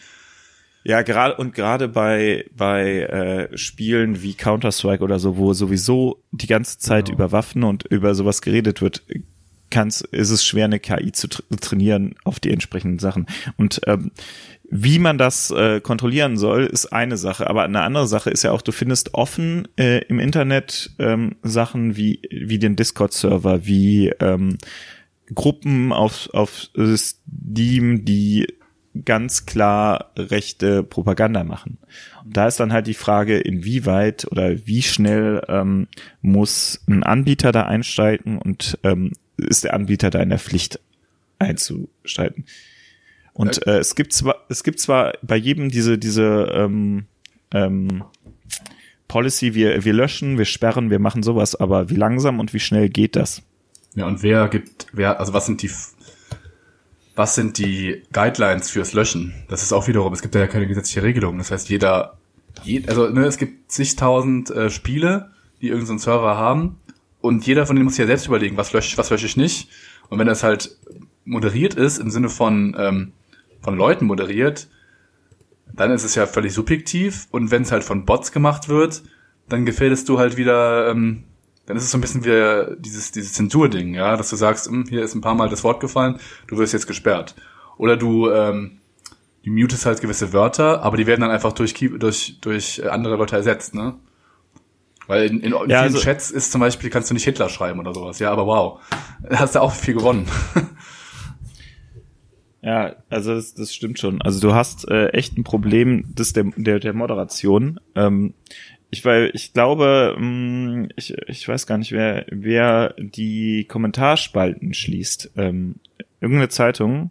Ja, gerade und gerade bei bei äh, Spielen wie Counter Strike oder so, wo sowieso die ganze Zeit genau. über Waffen und über sowas geredet wird, kann's, ist es schwer, eine KI zu tra trainieren auf die entsprechenden Sachen. Und ähm, wie man das äh, kontrollieren soll, ist eine Sache. Aber eine andere Sache ist ja auch, du findest offen äh, im Internet ähm, Sachen wie, wie den Discord-Server, wie ähm, Gruppen auf, auf Steam, die ganz klar rechte Propaganda machen. Und da ist dann halt die Frage, inwieweit oder wie schnell ähm, muss ein Anbieter da einsteigen und ähm, ist der Anbieter da in der Pflicht einzuschalten. Und äh, es gibt zwar, es gibt zwar bei jedem diese, diese ähm, ähm, Policy, wir, wir löschen, wir sperren, wir machen sowas, aber wie langsam und wie schnell geht das? Ja, und wer gibt, wer, also was sind die, was sind die Guidelines fürs Löschen? Das ist auch wiederum, es gibt ja keine gesetzliche Regelung. Das heißt, jeder, jed, also ne, es gibt zigtausend äh, Spiele, die irgendeinen Server haben und jeder von denen muss ja selbst überlegen, was lösche ich, was lösche ich nicht. Und wenn das halt moderiert ist, im Sinne von, ähm, von Leuten moderiert, dann ist es ja völlig subjektiv. Und wenn es halt von Bots gemacht wird, dann gefährdest du halt wieder, ähm, dann ist es so ein bisschen wie dieses, dieses Zensurding, ja, dass du sagst, hm, hier ist ein paar Mal das Wort gefallen, du wirst jetzt gesperrt. Oder du, ähm, du mutest halt gewisse Wörter, aber die werden dann einfach durch, durch, durch andere Leute ersetzt, ne? Weil in, in, in ja, vielen also, Chats ist zum Beispiel, kannst du nicht Hitler schreiben oder sowas. Ja, aber wow. Hast du auch viel gewonnen. Ja, also das, das stimmt schon. Also du hast äh, echt ein Problem des der, der, der Moderation. Ähm, ich weil ich glaube, mm, ich, ich weiß gar nicht, wer wer die Kommentarspalten schließt. Ähm, irgendeine Zeitung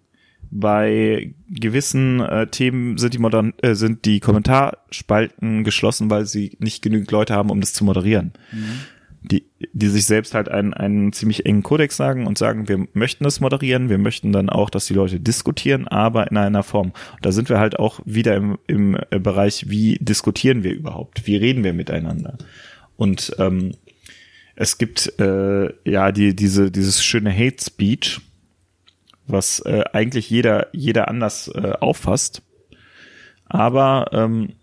bei gewissen äh, Themen sind die modern äh, sind die Kommentarspalten geschlossen, weil sie nicht genügend Leute haben, um das zu moderieren. Mhm die, die sich selbst halt einen, einen ziemlich engen Kodex sagen und sagen, wir möchten das moderieren, wir möchten dann auch, dass die Leute diskutieren, aber in einer Form. Und da sind wir halt auch wieder im, im Bereich, wie diskutieren wir überhaupt? Wie reden wir miteinander? Und ähm, es gibt äh, ja die, diese, dieses schöne Hate Speech, was äh, eigentlich jeder, jeder anders äh, auffasst. Aber ähm,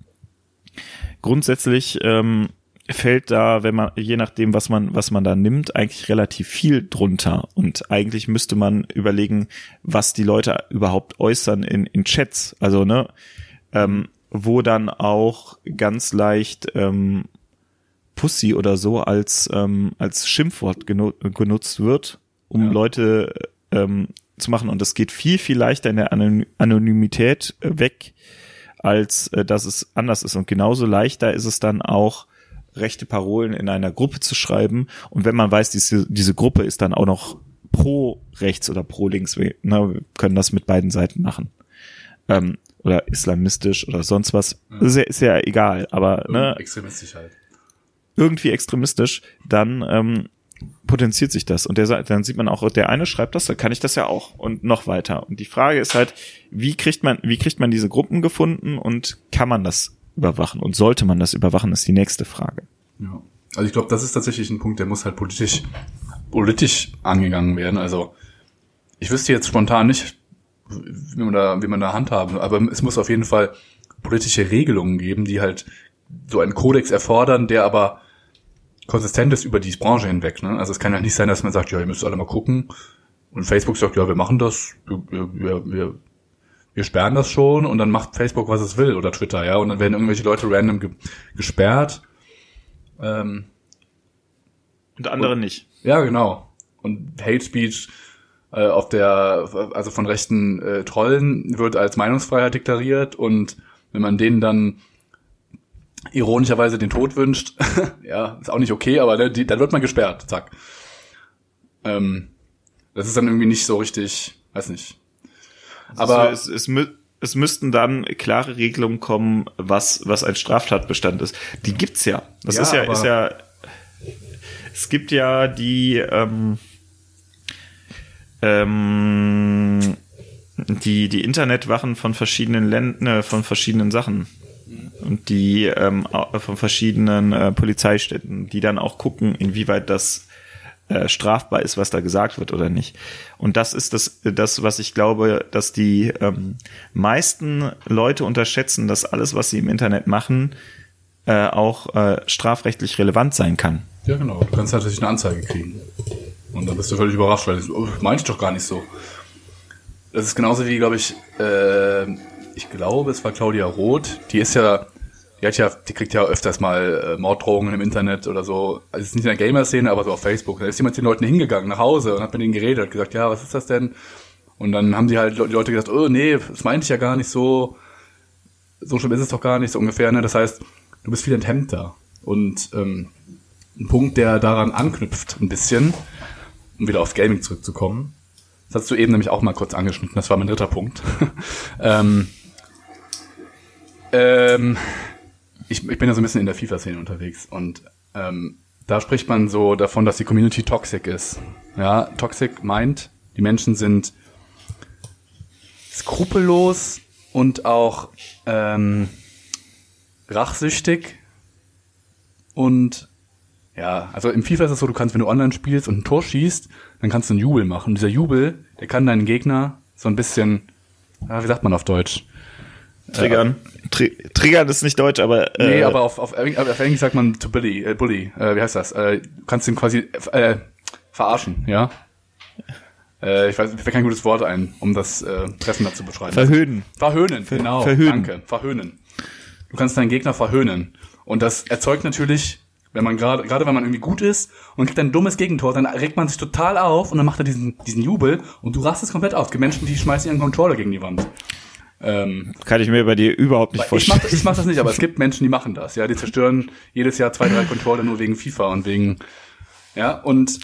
grundsätzlich ähm, fällt da, wenn man, je nachdem, was man, was man da nimmt, eigentlich relativ viel drunter. Und eigentlich müsste man überlegen, was die Leute überhaupt äußern in, in Chats. Also, ne, ähm, wo dann auch ganz leicht ähm, Pussy oder so als, ähm, als Schimpfwort genu genutzt wird, um ja. Leute ähm, zu machen. Und das geht viel, viel leichter in der Anonymität weg, als äh, dass es anders ist. Und genauso leichter ist es dann auch, rechte Parolen in einer Gruppe zu schreiben. Und wenn man weiß, diese, diese Gruppe ist dann auch noch pro rechts oder pro links, wir, ne, wir können das mit beiden Seiten machen. Ähm, oder islamistisch oder sonst was. Ja. Ist, ja, ist ja egal, aber ne, extremistisch halt. Irgendwie extremistisch, dann ähm, potenziert sich das. Und der, dann sieht man auch, der eine schreibt das, dann kann ich das ja auch und noch weiter. Und die Frage ist halt, wie kriegt man, wie kriegt man diese Gruppen gefunden und kann man das überwachen? Und sollte man das überwachen, ist die nächste Frage. Ja. Also ich glaube, das ist tatsächlich ein Punkt, der muss halt politisch, politisch angegangen werden. Also ich wüsste jetzt spontan nicht, wie man da, wie man da handhaben, aber es muss auf jeden Fall politische Regelungen geben, die halt so einen Kodex erfordern, der aber konsistent ist über die Branche hinweg. Ne? Also es kann ja nicht sein, dass man sagt, ja, ihr müsst alle mal gucken. Und Facebook sagt, ja, wir machen das, wir, wir, wir wir sperren das schon und dann macht Facebook, was es will oder Twitter, ja, und dann werden irgendwelche Leute random ge gesperrt. Ähm, und andere und, nicht. Ja, genau. Und Hate Speech äh, auf der, also von rechten äh, Trollen wird als Meinungsfreiheit deklariert und wenn man denen dann ironischerweise den Tod wünscht, ja, ist auch nicht okay, aber ne, die, dann wird man gesperrt, zack. Ähm, das ist dann irgendwie nicht so richtig, weiß nicht, aber es, es, es, es müssten dann klare Regelungen kommen, was, was ein Straftatbestand ist. Die gibt's ja. Das ja, ist ja, ist ja, es gibt ja die, ähm, ähm, die, die Internetwachen von verschiedenen Ländern, äh, von verschiedenen Sachen. Und die ähm, von verschiedenen äh, Polizeistädten, die dann auch gucken, inwieweit das äh, strafbar ist, was da gesagt wird oder nicht. Und das ist das, das was ich glaube, dass die ähm, meisten Leute unterschätzen, dass alles, was sie im Internet machen, äh, auch äh, strafrechtlich relevant sein kann. Ja, genau. Du kannst natürlich eine Anzeige kriegen. Und dann bist du völlig überrascht, weil du, oh, meinte ich doch gar nicht so. Das ist genauso wie, glaube ich, äh, ich glaube, es war Claudia Roth, die ist ja die hat ja, die kriegt ja öfters mal äh, Morddrohungen im Internet oder so. Also es ist nicht in der Gamer-Szene, aber so auf Facebook. Da ist jemand zu den Leuten hingegangen nach Hause und hat mit denen geredet gesagt, ja, was ist das denn? Und dann haben die halt die Leute gesagt, oh nee, das meinte ich ja gar nicht so, so schlimm ist es doch gar nicht, so ungefähr. Ne? Das heißt, du bist viel enthemmter. Und ähm, ein Punkt, der daran anknüpft, ein bisschen, um wieder aufs Gaming zurückzukommen, das hast du eben nämlich auch mal kurz angeschnitten, das war mein dritter Punkt. ähm, ähm, ich, ich bin ja so ein bisschen in der FIFA-Szene unterwegs und ähm, da spricht man so davon, dass die Community toxic ist. Ja, toxic meint, die Menschen sind skrupellos und auch ähm, rachsüchtig und ja, also im FIFA ist es so, du kannst, wenn du online spielst und ein Tor schießt, dann kannst du einen Jubel machen. Und dieser Jubel, der kann deinen Gegner so ein bisschen, ja, wie sagt man auf Deutsch? Triggern. Tri Triggern ist nicht Deutsch, aber. Äh, nee, aber auf, auf, auf Englisch sagt man to bully, äh, bully, äh, wie heißt das? Äh, du kannst ihn quasi äh, verarschen, ja? Äh, ich weiß, mir fällt kein gutes Wort ein, um das äh, treffender zu beschreiben. Verhöhnen. Verhöhnen, Ver genau. Verhöhnen. Danke, verhöhnen. Du kannst deinen Gegner verhöhnen. Und das erzeugt natürlich, wenn man gerade, gerade wenn man irgendwie gut ist und kriegt ein dummes Gegentor, dann regt man sich total auf und dann macht er diesen, diesen Jubel und du rastest komplett auf. Die Menschen, die schmeißen ihren Controller gegen die Wand. Ähm, Kann ich mir bei dir überhaupt nicht vorstellen. Ich mach, ich mach das nicht, aber es gibt Menschen, die machen das. Ja, die zerstören jedes Jahr zwei, drei Controller nur wegen FIFA und wegen, ja, und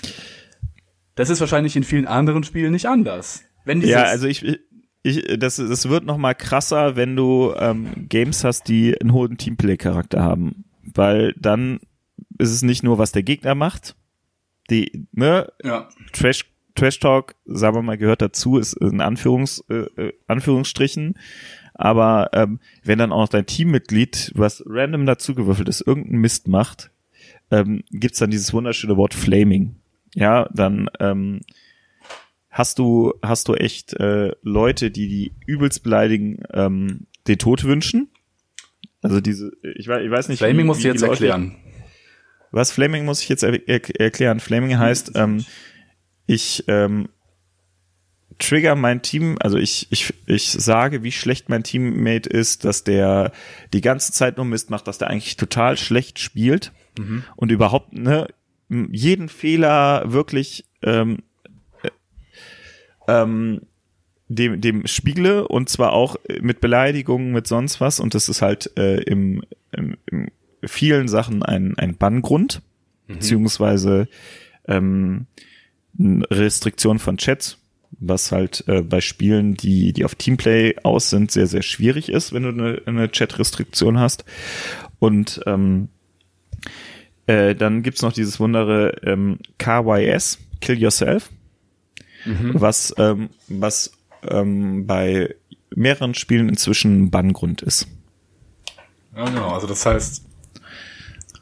das ist wahrscheinlich in vielen anderen Spielen nicht anders. Wenn ja, also ich, ich, das, das wird noch mal krasser, wenn du ähm, Games hast, die einen hohen Teamplay-Charakter haben, weil dann ist es nicht nur, was der Gegner macht, die ne ja. Trash Trash Talk, sagen wir mal, gehört dazu, ist in Anführungs, äh, äh, Anführungsstrichen. Aber ähm, wenn dann auch noch dein Teammitglied, was random dazugewürfelt ist, irgendeinen Mist macht, ähm, gibt's dann dieses wunderschöne Wort Flaming ja, dann ähm, hast du hast du echt äh, Leute, die die übelst beleidigen, ähm, den Tod wünschen. Also diese, ich weiß, ich weiß nicht. Flaming muss ich jetzt Leute, erklären. Was Flaming muss ich jetzt er er erklären? Flaming heißt, ähm, ich ähm, trigger mein Team, also ich, ich, ich sage, wie schlecht mein Teammate ist, dass der die ganze Zeit nur Mist macht, dass der eigentlich total schlecht spielt mhm. und überhaupt, ne, jeden Fehler wirklich ähm, äh, ähm, dem, dem spiegle und zwar auch mit Beleidigungen, mit sonst was und das ist halt äh, im, im, im vielen Sachen ein, ein Banngrund, mhm. beziehungsweise ähm, Restriktion von Chats, was halt äh, bei Spielen, die, die auf Teamplay aus sind, sehr, sehr schwierig ist, wenn du eine, eine Chat-Restriktion hast. Und ähm, äh, dann gibt's noch dieses wundere ähm, KYS, Kill Yourself, mhm. was, ähm, was ähm, bei mehreren Spielen inzwischen Banngrund ist. Ja, genau. Also das heißt,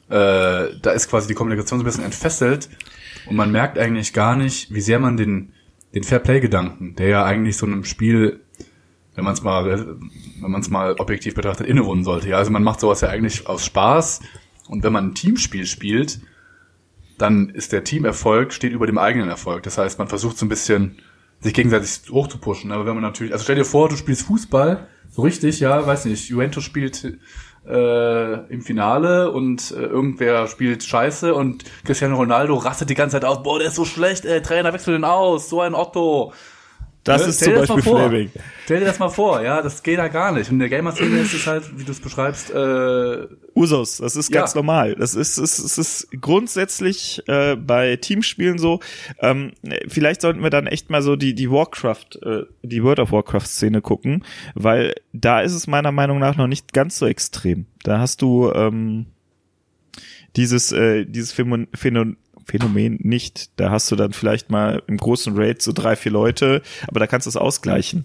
äh, da ist quasi die Kommunikation so ein bisschen entfesselt und man merkt eigentlich gar nicht, wie sehr man den, den Fairplay-Gedanken, der ja eigentlich so einem Spiel, wenn man es mal, wenn man es mal objektiv betrachtet, innewohnen sollte. Ja, also man macht sowas ja eigentlich aus Spaß und wenn man ein Teamspiel spielt, dann ist der Teamerfolg steht über dem eigenen Erfolg. Das heißt, man versucht so ein bisschen sich gegenseitig hochzupuschen. Aber wenn man natürlich, also stell dir vor, du spielst Fußball, so richtig, ja, weiß nicht, Juventus spielt äh, im Finale und äh, irgendwer spielt Scheiße und Cristiano Ronaldo rastet die ganze Zeit aus, boah, der ist so schlecht, ey, Trainer wechselt den aus, so ein Otto. Das ist zum Beispiel Flaming. Stell dir das mal vor, ja, das geht da gar nicht. Und in der Gamer-Szene ist es halt, wie du es beschreibst, äh, Usos, das ist ganz ja. normal. Das ist, es ist, ist grundsätzlich äh, bei Teamspielen so. Ähm, vielleicht sollten wir dann echt mal so die, die Warcraft, äh, die World of Warcraft-Szene gucken, weil da ist es meiner Meinung nach noch nicht ganz so extrem. Da hast du ähm, dieses, äh, dieses Phänomen, Phänomen nicht. Da hast du dann vielleicht mal im großen Raid so drei, vier Leute, aber da kannst du es ausgleichen,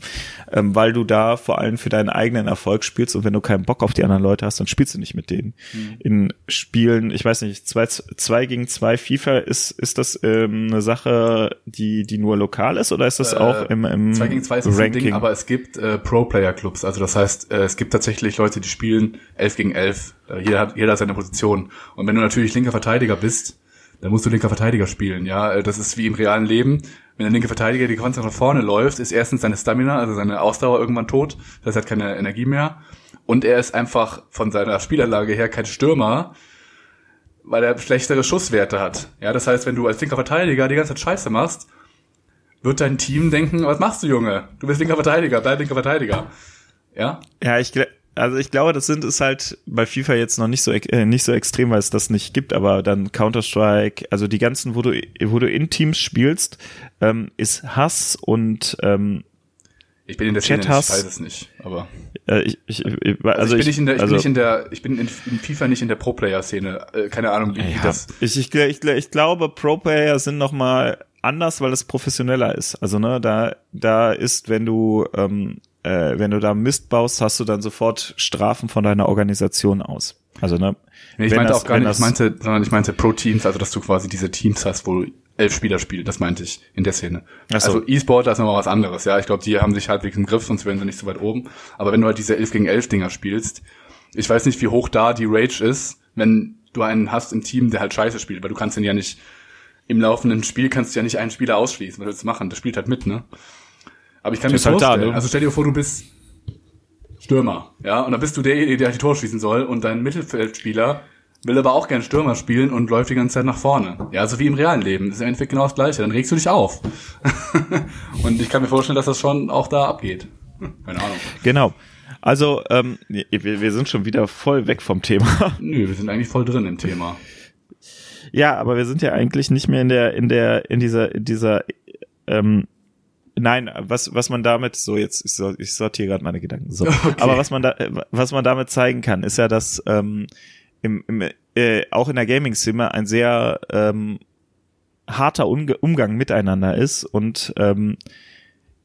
ähm, weil du da vor allem für deinen eigenen Erfolg spielst und wenn du keinen Bock auf die anderen Leute hast, dann spielst du nicht mit denen. Mhm. In Spielen, ich weiß nicht, zwei, zwei gegen zwei FIFA, ist, ist das ähm, eine Sache, die, die nur lokal ist oder ist das äh, auch im, im Zwei gegen zwei ist Ranking? Ein Ding, aber es gibt äh, Pro-Player-Clubs, also das heißt, äh, es gibt tatsächlich Leute, die spielen elf gegen elf. Äh, jeder hat, jeder hat seine Position. Und wenn du natürlich linker Verteidiger bist, dann musst du linker Verteidiger spielen, ja. Äh, das ist wie im realen Leben. Wenn der linke Verteidiger die ganze Zeit nach vorne läuft, ist erstens seine Stamina, also seine Ausdauer irgendwann tot. Das heißt, er hat keine Energie mehr. Und er ist einfach von seiner Spielanlage her kein Stürmer, weil er schlechtere Schusswerte hat. Ja, das heißt, wenn du als linker Verteidiger die ganze Zeit Scheiße machst, wird dein Team denken, was machst du, Junge? Du bist linker Verteidiger, bleib linker Verteidiger. Ja? Ja, ich also ich glaube, das sind es halt bei FIFA jetzt noch nicht so äh, nicht so extrem, weil es das nicht gibt, aber dann Counter Strike, also die ganzen, wo du wo du in Teams spielst, ähm, ist Hass und ähm, ich bin in der Szene, nicht, ich weiß es nicht, aber äh, ich, ich, ich, also, also ich bin nicht in der, ich also, bin nicht in der, ich bin in, in FIFA nicht in der Pro-Player-Szene, äh, keine Ahnung, wie, ja, das. Ich, ich, ich, ich glaube, Pro-Player sind noch mal anders, weil es professioneller ist. Also ne, da da ist, wenn du ähm, äh, wenn du da Mist baust, hast du dann sofort Strafen von deiner Organisation aus. Also ne. Nee, ich meinte das, auch gar nicht, ich meinte, sondern ich meinte Pro Teams, also dass du quasi diese Teams hast, wo elf Spieler spielen, das meinte ich in der Szene. So. Also E-Sport, da ist nochmal was anderes, ja. Ich glaube, die haben sich halbwegs im Griff, sonst wären sie nicht so weit oben. Aber wenn du halt diese elf gegen elf Dinger spielst, ich weiß nicht, wie hoch da die Rage ist, wenn du einen hast im Team, der halt scheiße spielt, weil du kannst den ja nicht im laufenden Spiel kannst du ja nicht einen Spieler ausschließen, was willst du machen? Das spielt halt mit, ne? Aber ich kann mir vorstellen, halt da, ne? also stell dir vor, du bist Stürmer, ja, und dann bist du derjenige, der die Tor schießen soll und dein Mittelfeldspieler will aber auch gern Stürmer spielen und läuft die ganze Zeit nach vorne. Ja, so wie im realen Leben. Das ist im Endeffekt genau das Gleiche. Dann regst du dich auf. und ich kann mir vorstellen, dass das schon auch da abgeht. Keine Ahnung. Genau. Also, ähm, wir, wir sind schon wieder voll weg vom Thema. Nö, wir sind eigentlich voll drin im Thema. Ja, aber wir sind ja eigentlich nicht mehr in der, in der, in dieser, in dieser ähm, Nein, was, was man damit, so jetzt, ich, ich sortiere gerade meine Gedanken. So. Okay. Aber was man da, was man damit zeigen kann, ist ja, dass ähm, im, im, äh, auch in der Gaming-Szene ein sehr ähm, harter Umge Umgang miteinander ist und ähm,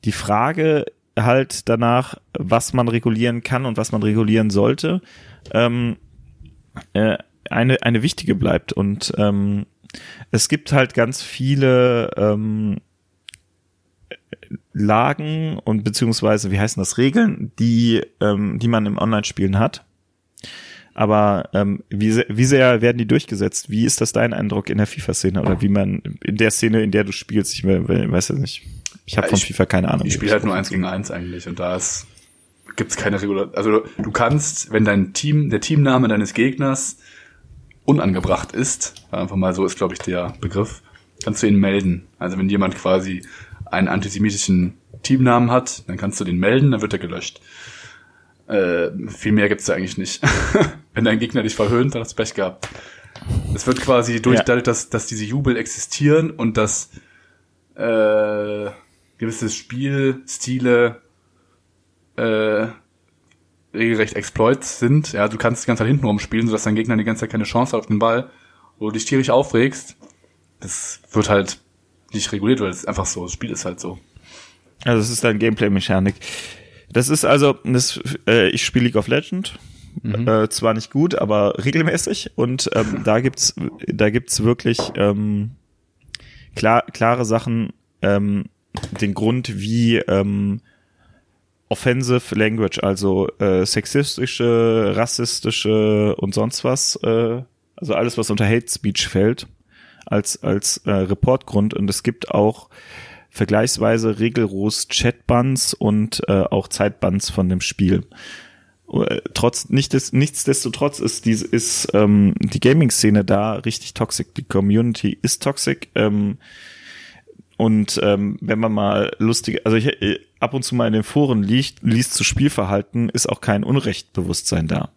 die Frage halt danach, was man regulieren kann und was man regulieren sollte, ähm, äh, eine, eine wichtige bleibt. Und ähm, es gibt halt ganz viele ähm, Lagen und beziehungsweise, wie heißen das, Regeln, die, ähm, die man im Online-Spielen hat. Aber ähm, wie, sehr, wie sehr werden die durchgesetzt? Wie ist das dein Eindruck in der FIFA-Szene oder wie man in der Szene, in der du spielst? Ich weiß ja nicht. Ich habe ja, von ich, FIFA keine Ahnung. Ich spiele halt nur eins gegen eins eigentlich und da ist, gibt's keine Regular. Also du kannst, wenn dein Team, der Teamname deines Gegners unangebracht ist, einfach mal so ist, glaube ich, der Begriff, kannst du ihn melden. Also wenn jemand quasi einen antisemitischen Teamnamen hat, dann kannst du den melden, dann wird er gelöscht. Äh, viel mehr gibt's da eigentlich nicht. Wenn dein Gegner dich verhöhnt, dann hast du Pech gehabt. Es wird quasi durch, ja. dadurch, dass, dass diese Jubel existieren und dass äh, gewisse Spielstile äh, regelrecht Exploits sind. Ja, du kannst die ganze Zeit hinten rumspielen, sodass dein Gegner die ganze Zeit keine Chance hat auf den Ball, wo du dich tierisch aufregst. Das wird halt nicht reguliert, weil es einfach so, das Spiel ist halt so. Also es ist ein Gameplay-Mechanik. Das ist also, das, äh, ich spiele League of Legends, mhm. äh, zwar nicht gut, aber regelmäßig und ähm, da gibt's, da gibt's wirklich ähm, klar, klare Sachen, ähm, den Grund, wie ähm, offensive Language, also äh, sexistische, rassistische und sonst was, äh, also alles, was unter Hate Speech fällt, als, als äh, Reportgrund. Und es gibt auch vergleichsweise regelros Chatbands und äh, auch Zeitbands von dem Spiel. Äh, trotz nicht des, nichtsdestotrotz ist diese ist ähm, die Gaming-Szene da richtig toxic. Die Community ist toxic. Ähm, und ähm, wenn man mal lustig, also ich, äh, ab und zu mal in den Foren liest, liest zu Spielverhalten, ist auch kein Unrechtbewusstsein da.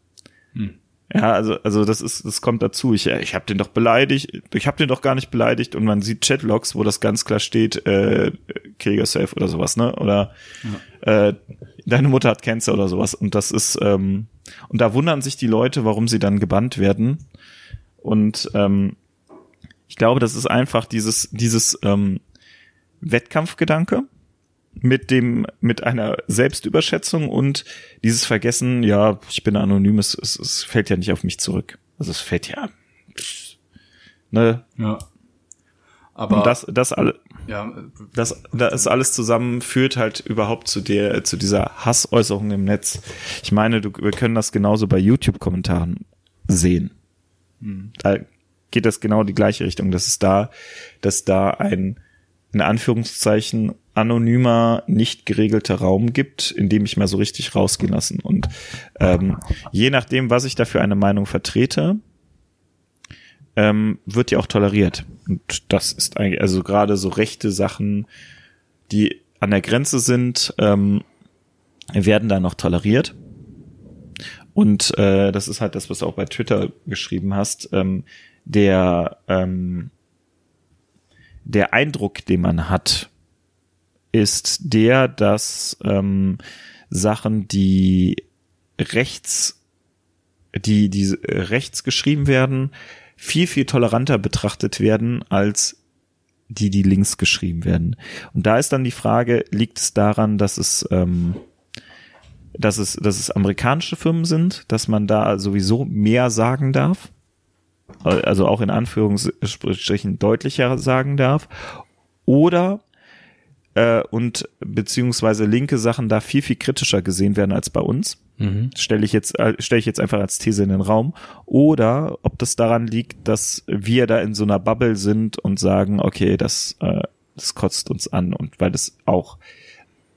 Ja, also also das ist das kommt dazu. Ich ich habe den doch beleidigt. Ich habe den doch gar nicht beleidigt und man sieht Chatlogs, wo das ganz klar steht, äh, kill yourself oder sowas, ne? Oder ja. äh, deine Mutter hat Cancer oder sowas und das ist ähm, und da wundern sich die Leute, warum sie dann gebannt werden. Und ähm, ich glaube, das ist einfach dieses dieses ähm, Wettkampfgedanke mit dem, mit einer Selbstüberschätzung und dieses Vergessen, ja, ich bin anonym, es, es, es fällt ja nicht auf mich zurück. Also es fällt ja, ne? Ja. Aber und das, das alle, ja, das, das alles zusammen führt halt überhaupt zu der, zu dieser Hassäußerung im Netz. Ich meine, du, wir können das genauso bei YouTube-Kommentaren sehen. Hm. Da geht das genau die gleiche Richtung. Das ist da, dass da ein, in Anführungszeichen anonymer, nicht geregelter Raum gibt, in dem ich mal so richtig rausgehen lassen. Und ähm, je nachdem, was ich da für eine Meinung vertrete, ähm, wird die auch toleriert. Und das ist eigentlich, also gerade so rechte Sachen, die an der Grenze sind, ähm, werden da noch toleriert. Und äh, das ist halt das, was du auch bei Twitter geschrieben hast. Ähm, der ähm, der Eindruck, den man hat, ist der, dass ähm, Sachen, die rechts, die, die rechts geschrieben werden, viel, viel toleranter betrachtet werden als die, die links geschrieben werden. Und da ist dann die Frage, liegt es daran, dass es, ähm, dass es, dass es amerikanische Firmen sind, dass man da sowieso mehr sagen darf? Also auch in Anführungsstrichen deutlicher sagen darf? Oder äh, und beziehungsweise linke Sachen da viel, viel kritischer gesehen werden als bei uns. Mhm. Stelle ich jetzt, äh, stelle ich jetzt einfach als These in den Raum. Oder ob das daran liegt, dass wir da in so einer Bubble sind und sagen, okay, das, äh, das kotzt uns an und weil das auch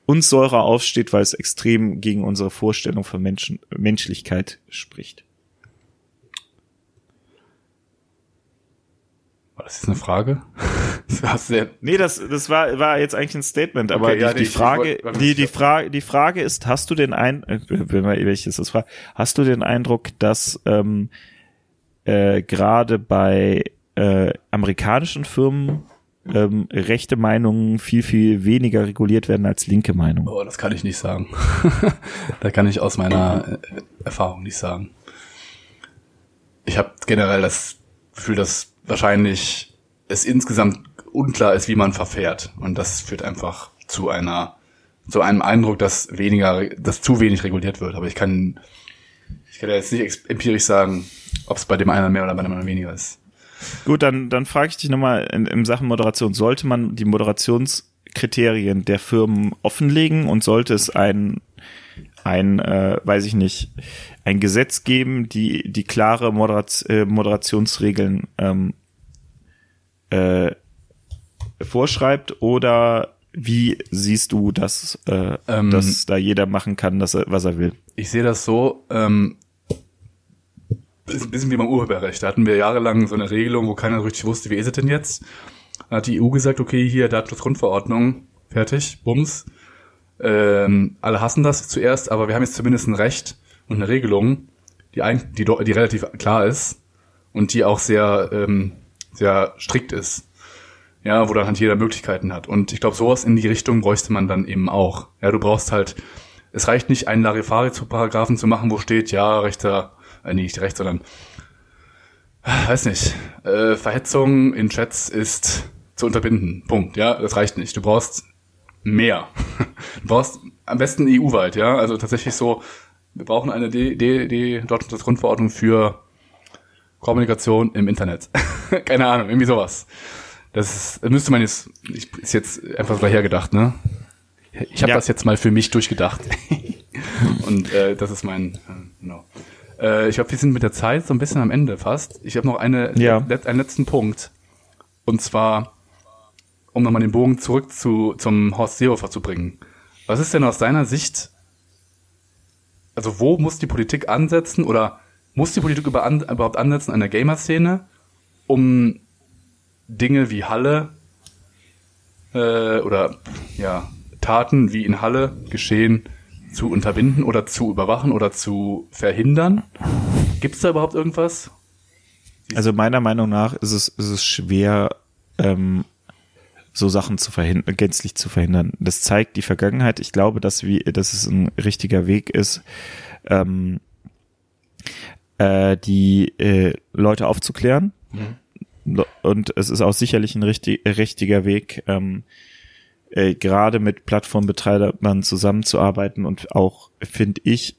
uns Säure aufsteht, weil es extrem gegen unsere Vorstellung von Menschen, Menschlichkeit spricht. War das eine Frage? das nee, das, das war, war jetzt eigentlich ein Statement, aber okay, die, ja, die, Frage, wollt, die, die Frage, die Frage ist, hast du den ein, äh, welches das war, hast du den Eindruck, dass ähm, äh, gerade bei äh, amerikanischen Firmen ähm, rechte Meinungen viel, viel weniger reguliert werden als linke Meinungen? Oh, das kann ich nicht sagen. da kann ich aus meiner äh, Erfahrung nicht sagen. Ich habe generell das Gefühl, dass wahrscheinlich es insgesamt unklar ist, wie man verfährt. Und das führt einfach zu einer, zu einem Eindruck, dass weniger, dass zu wenig reguliert wird. Aber ich kann, ich kann ja jetzt nicht empirisch sagen, ob es bei dem einen mehr oder bei dem anderen weniger ist. Gut, dann, dann frage ich dich nochmal in, in Sachen Moderation. Sollte man die Moderationskriterien der Firmen offenlegen und sollte es ein, ein, äh, weiß ich nicht, ein Gesetz geben, die die klare Moderat äh, Moderationsregeln ähm, äh, vorschreibt oder wie siehst du, dass, äh, ähm, dass da jeder machen kann, dass er, was er will? Ich sehe das so, ähm, ein bisschen wie beim Urheberrecht. Da hatten wir jahrelang so eine Regelung, wo keiner richtig wusste, wie ist es denn jetzt? Da hat die EU gesagt, okay, hier Datenschutzgrundverordnung, fertig, bums. Ähm, alle hassen das zuerst, aber wir haben jetzt zumindest ein Recht, und eine Regelung, die, eigentlich, die, die relativ klar ist und die auch sehr, ähm, sehr strikt ist. Ja, wo dann halt jeder Möglichkeiten hat. Und ich glaube, sowas in die Richtung bräuchte man dann eben auch. Ja, du brauchst halt, es reicht nicht, einen Larifari zu Paragraphen zu machen, wo steht, ja, rechter, äh, nee, nicht recht, sondern, weiß nicht, äh, Verhetzung in Chats ist zu unterbinden. Punkt. Ja, das reicht nicht. Du brauchst mehr. Du brauchst am besten EU-weit, ja. Also tatsächlich so wir brauchen eine D, D, D Deutsche Grundverordnung für Kommunikation im Internet. Keine Ahnung, irgendwie sowas. Das, ist, müsste man jetzt, ist jetzt einfach so dahergedacht, ne? Ich habe ja. das jetzt mal für mich durchgedacht. Und äh, das ist mein, äh, genau. Äh, ich glaube, wir sind mit der Zeit so ein bisschen am Ende fast. Ich habe noch eine, ja. let, einen letzten Punkt. Und zwar, um nochmal den Bogen zurück zu, zum Horst Seehofer zu bringen. Was ist denn aus deiner Sicht also wo muss die Politik ansetzen oder muss die Politik überhaupt ansetzen an der Gamer-Szene, um Dinge wie Halle äh, oder ja Taten wie in Halle geschehen zu unterbinden oder zu überwachen oder zu verhindern? Gibt es da überhaupt irgendwas? Also meiner Meinung nach ist es, ist es schwer, ähm, so Sachen zu verhindern, gänzlich zu verhindern. Das zeigt die Vergangenheit. Ich glaube, dass, wie, dass es ein richtiger Weg ist, ähm, äh, die äh, Leute aufzuklären. Mhm. Und es ist auch sicherlich ein richtig, richtiger Weg, ähm, äh, gerade mit Plattformbetreibern zusammenzuarbeiten und auch, finde ich,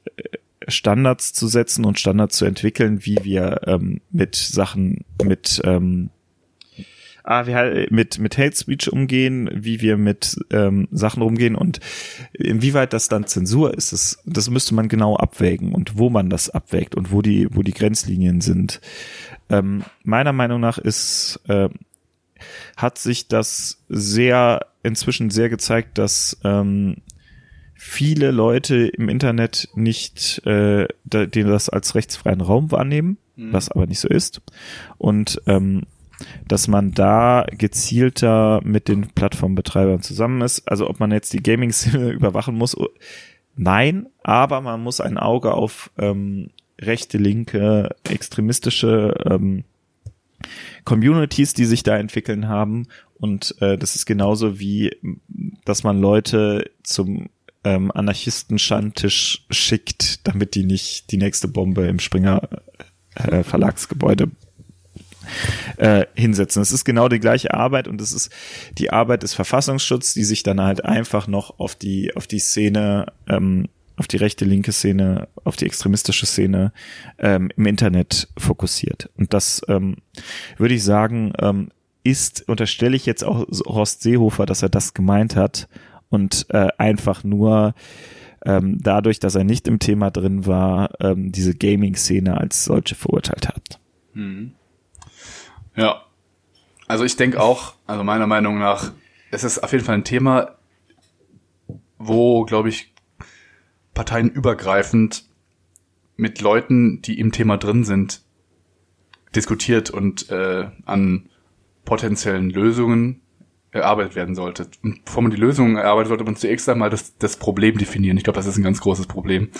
Standards zu setzen und Standards zu entwickeln, wie wir ähm, mit Sachen, mit ähm, ah, wir halt mit, mit Hate Speech umgehen, wie wir mit ähm, Sachen umgehen und inwieweit das dann Zensur ist, das, das müsste man genau abwägen und wo man das abwägt und wo die, wo die Grenzlinien sind. Ähm, meiner Meinung nach ist, äh, hat sich das sehr, inzwischen sehr gezeigt, dass ähm, viele Leute im Internet nicht äh, den das als rechtsfreien Raum wahrnehmen, mhm. was aber nicht so ist. Und ähm, dass man da gezielter mit den Plattformbetreibern zusammen ist. Also ob man jetzt die Gaming-Szene überwachen muss, nein, aber man muss ein Auge auf ähm, rechte, linke, extremistische ähm, Communities, die sich da entwickeln haben. Und äh, das ist genauso wie, dass man Leute zum ähm, Anarchisten-Schandtisch schickt, damit die nicht die nächste Bombe im Springer äh, Verlagsgebäude äh, hinsetzen. Es ist genau die gleiche Arbeit und es ist die Arbeit des Verfassungsschutzes, die sich dann halt einfach noch auf die auf die Szene ähm, auf die rechte, linke Szene, auf die extremistische Szene ähm, im Internet fokussiert. Und das ähm, würde ich sagen, ähm, ist, unterstelle ich jetzt auch Horst Seehofer, dass er das gemeint hat und äh, einfach nur ähm, dadurch, dass er nicht im Thema drin war, ähm, diese Gaming-Szene als solche verurteilt hat. Mhm. Ja. Also ich denke auch, also meiner Meinung nach, es ist auf jeden Fall ein Thema, wo, glaube ich, parteienübergreifend mit Leuten, die im Thema drin sind, diskutiert und äh, an potenziellen Lösungen erarbeitet werden sollte. Und bevor man die Lösungen erarbeitet, sollte man zunächst einmal das, das Problem definieren. Ich glaube, das ist ein ganz großes Problem.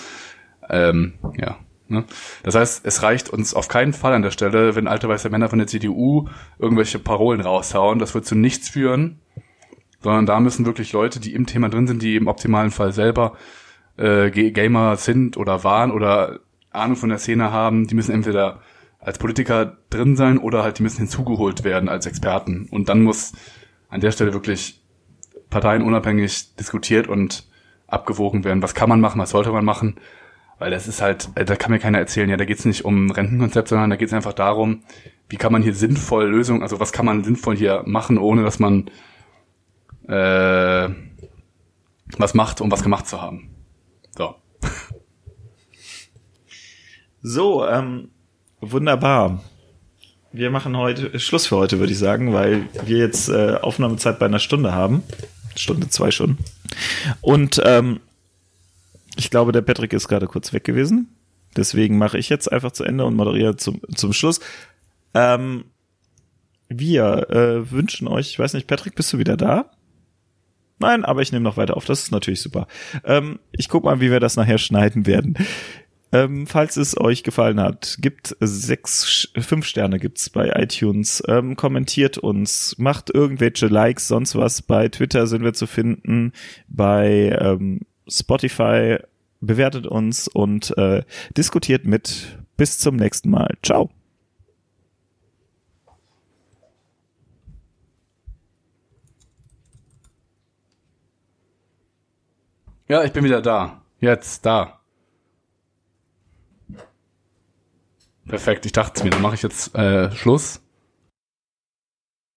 Ähm, ja. Ne? Das heißt, es reicht uns auf keinen Fall an der Stelle, wenn alte weiße Männer von der CDU irgendwelche Parolen raushauen. Das wird zu nichts führen, sondern da müssen wirklich Leute, die im Thema drin sind, die im optimalen Fall selber äh, Gamer sind oder waren oder Ahnung von der Szene haben, die müssen entweder als Politiker drin sein oder halt die müssen hinzugeholt werden als Experten. Und dann muss an der Stelle wirklich parteienunabhängig diskutiert und abgewogen werden. Was kann man machen, was sollte man machen? Weil das ist halt, da kann mir keiner erzählen, ja, da geht es nicht um Rentenkonzept, sondern da geht es einfach darum, wie kann man hier sinnvoll Lösungen, also was kann man sinnvoll hier machen, ohne dass man äh, was macht, um was gemacht zu haben. So. So, ähm, wunderbar. Wir machen heute Schluss für heute, würde ich sagen, weil wir jetzt äh, Aufnahmezeit bei einer Stunde haben. Stunde, zwei Stunden. Und ähm, ich glaube, der Patrick ist gerade kurz weg gewesen. Deswegen mache ich jetzt einfach zu Ende und moderiere zum, zum Schluss. Ähm, wir äh, wünschen euch, ich weiß nicht, Patrick, bist du wieder da? Nein, aber ich nehme noch weiter auf. Das ist natürlich super. Ähm, ich guck mal, wie wir das nachher schneiden werden. Ähm, falls es euch gefallen hat, gibt sechs, fünf Sterne gibt's bei iTunes. Ähm, kommentiert uns, macht irgendwelche Likes, sonst was. Bei Twitter sind wir zu finden, bei ähm, Spotify bewertet uns und äh, diskutiert mit. Bis zum nächsten Mal. Ciao. Ja, ich bin wieder da. Jetzt, da. Perfekt, ich dachte mir, dann mache ich jetzt äh, Schluss.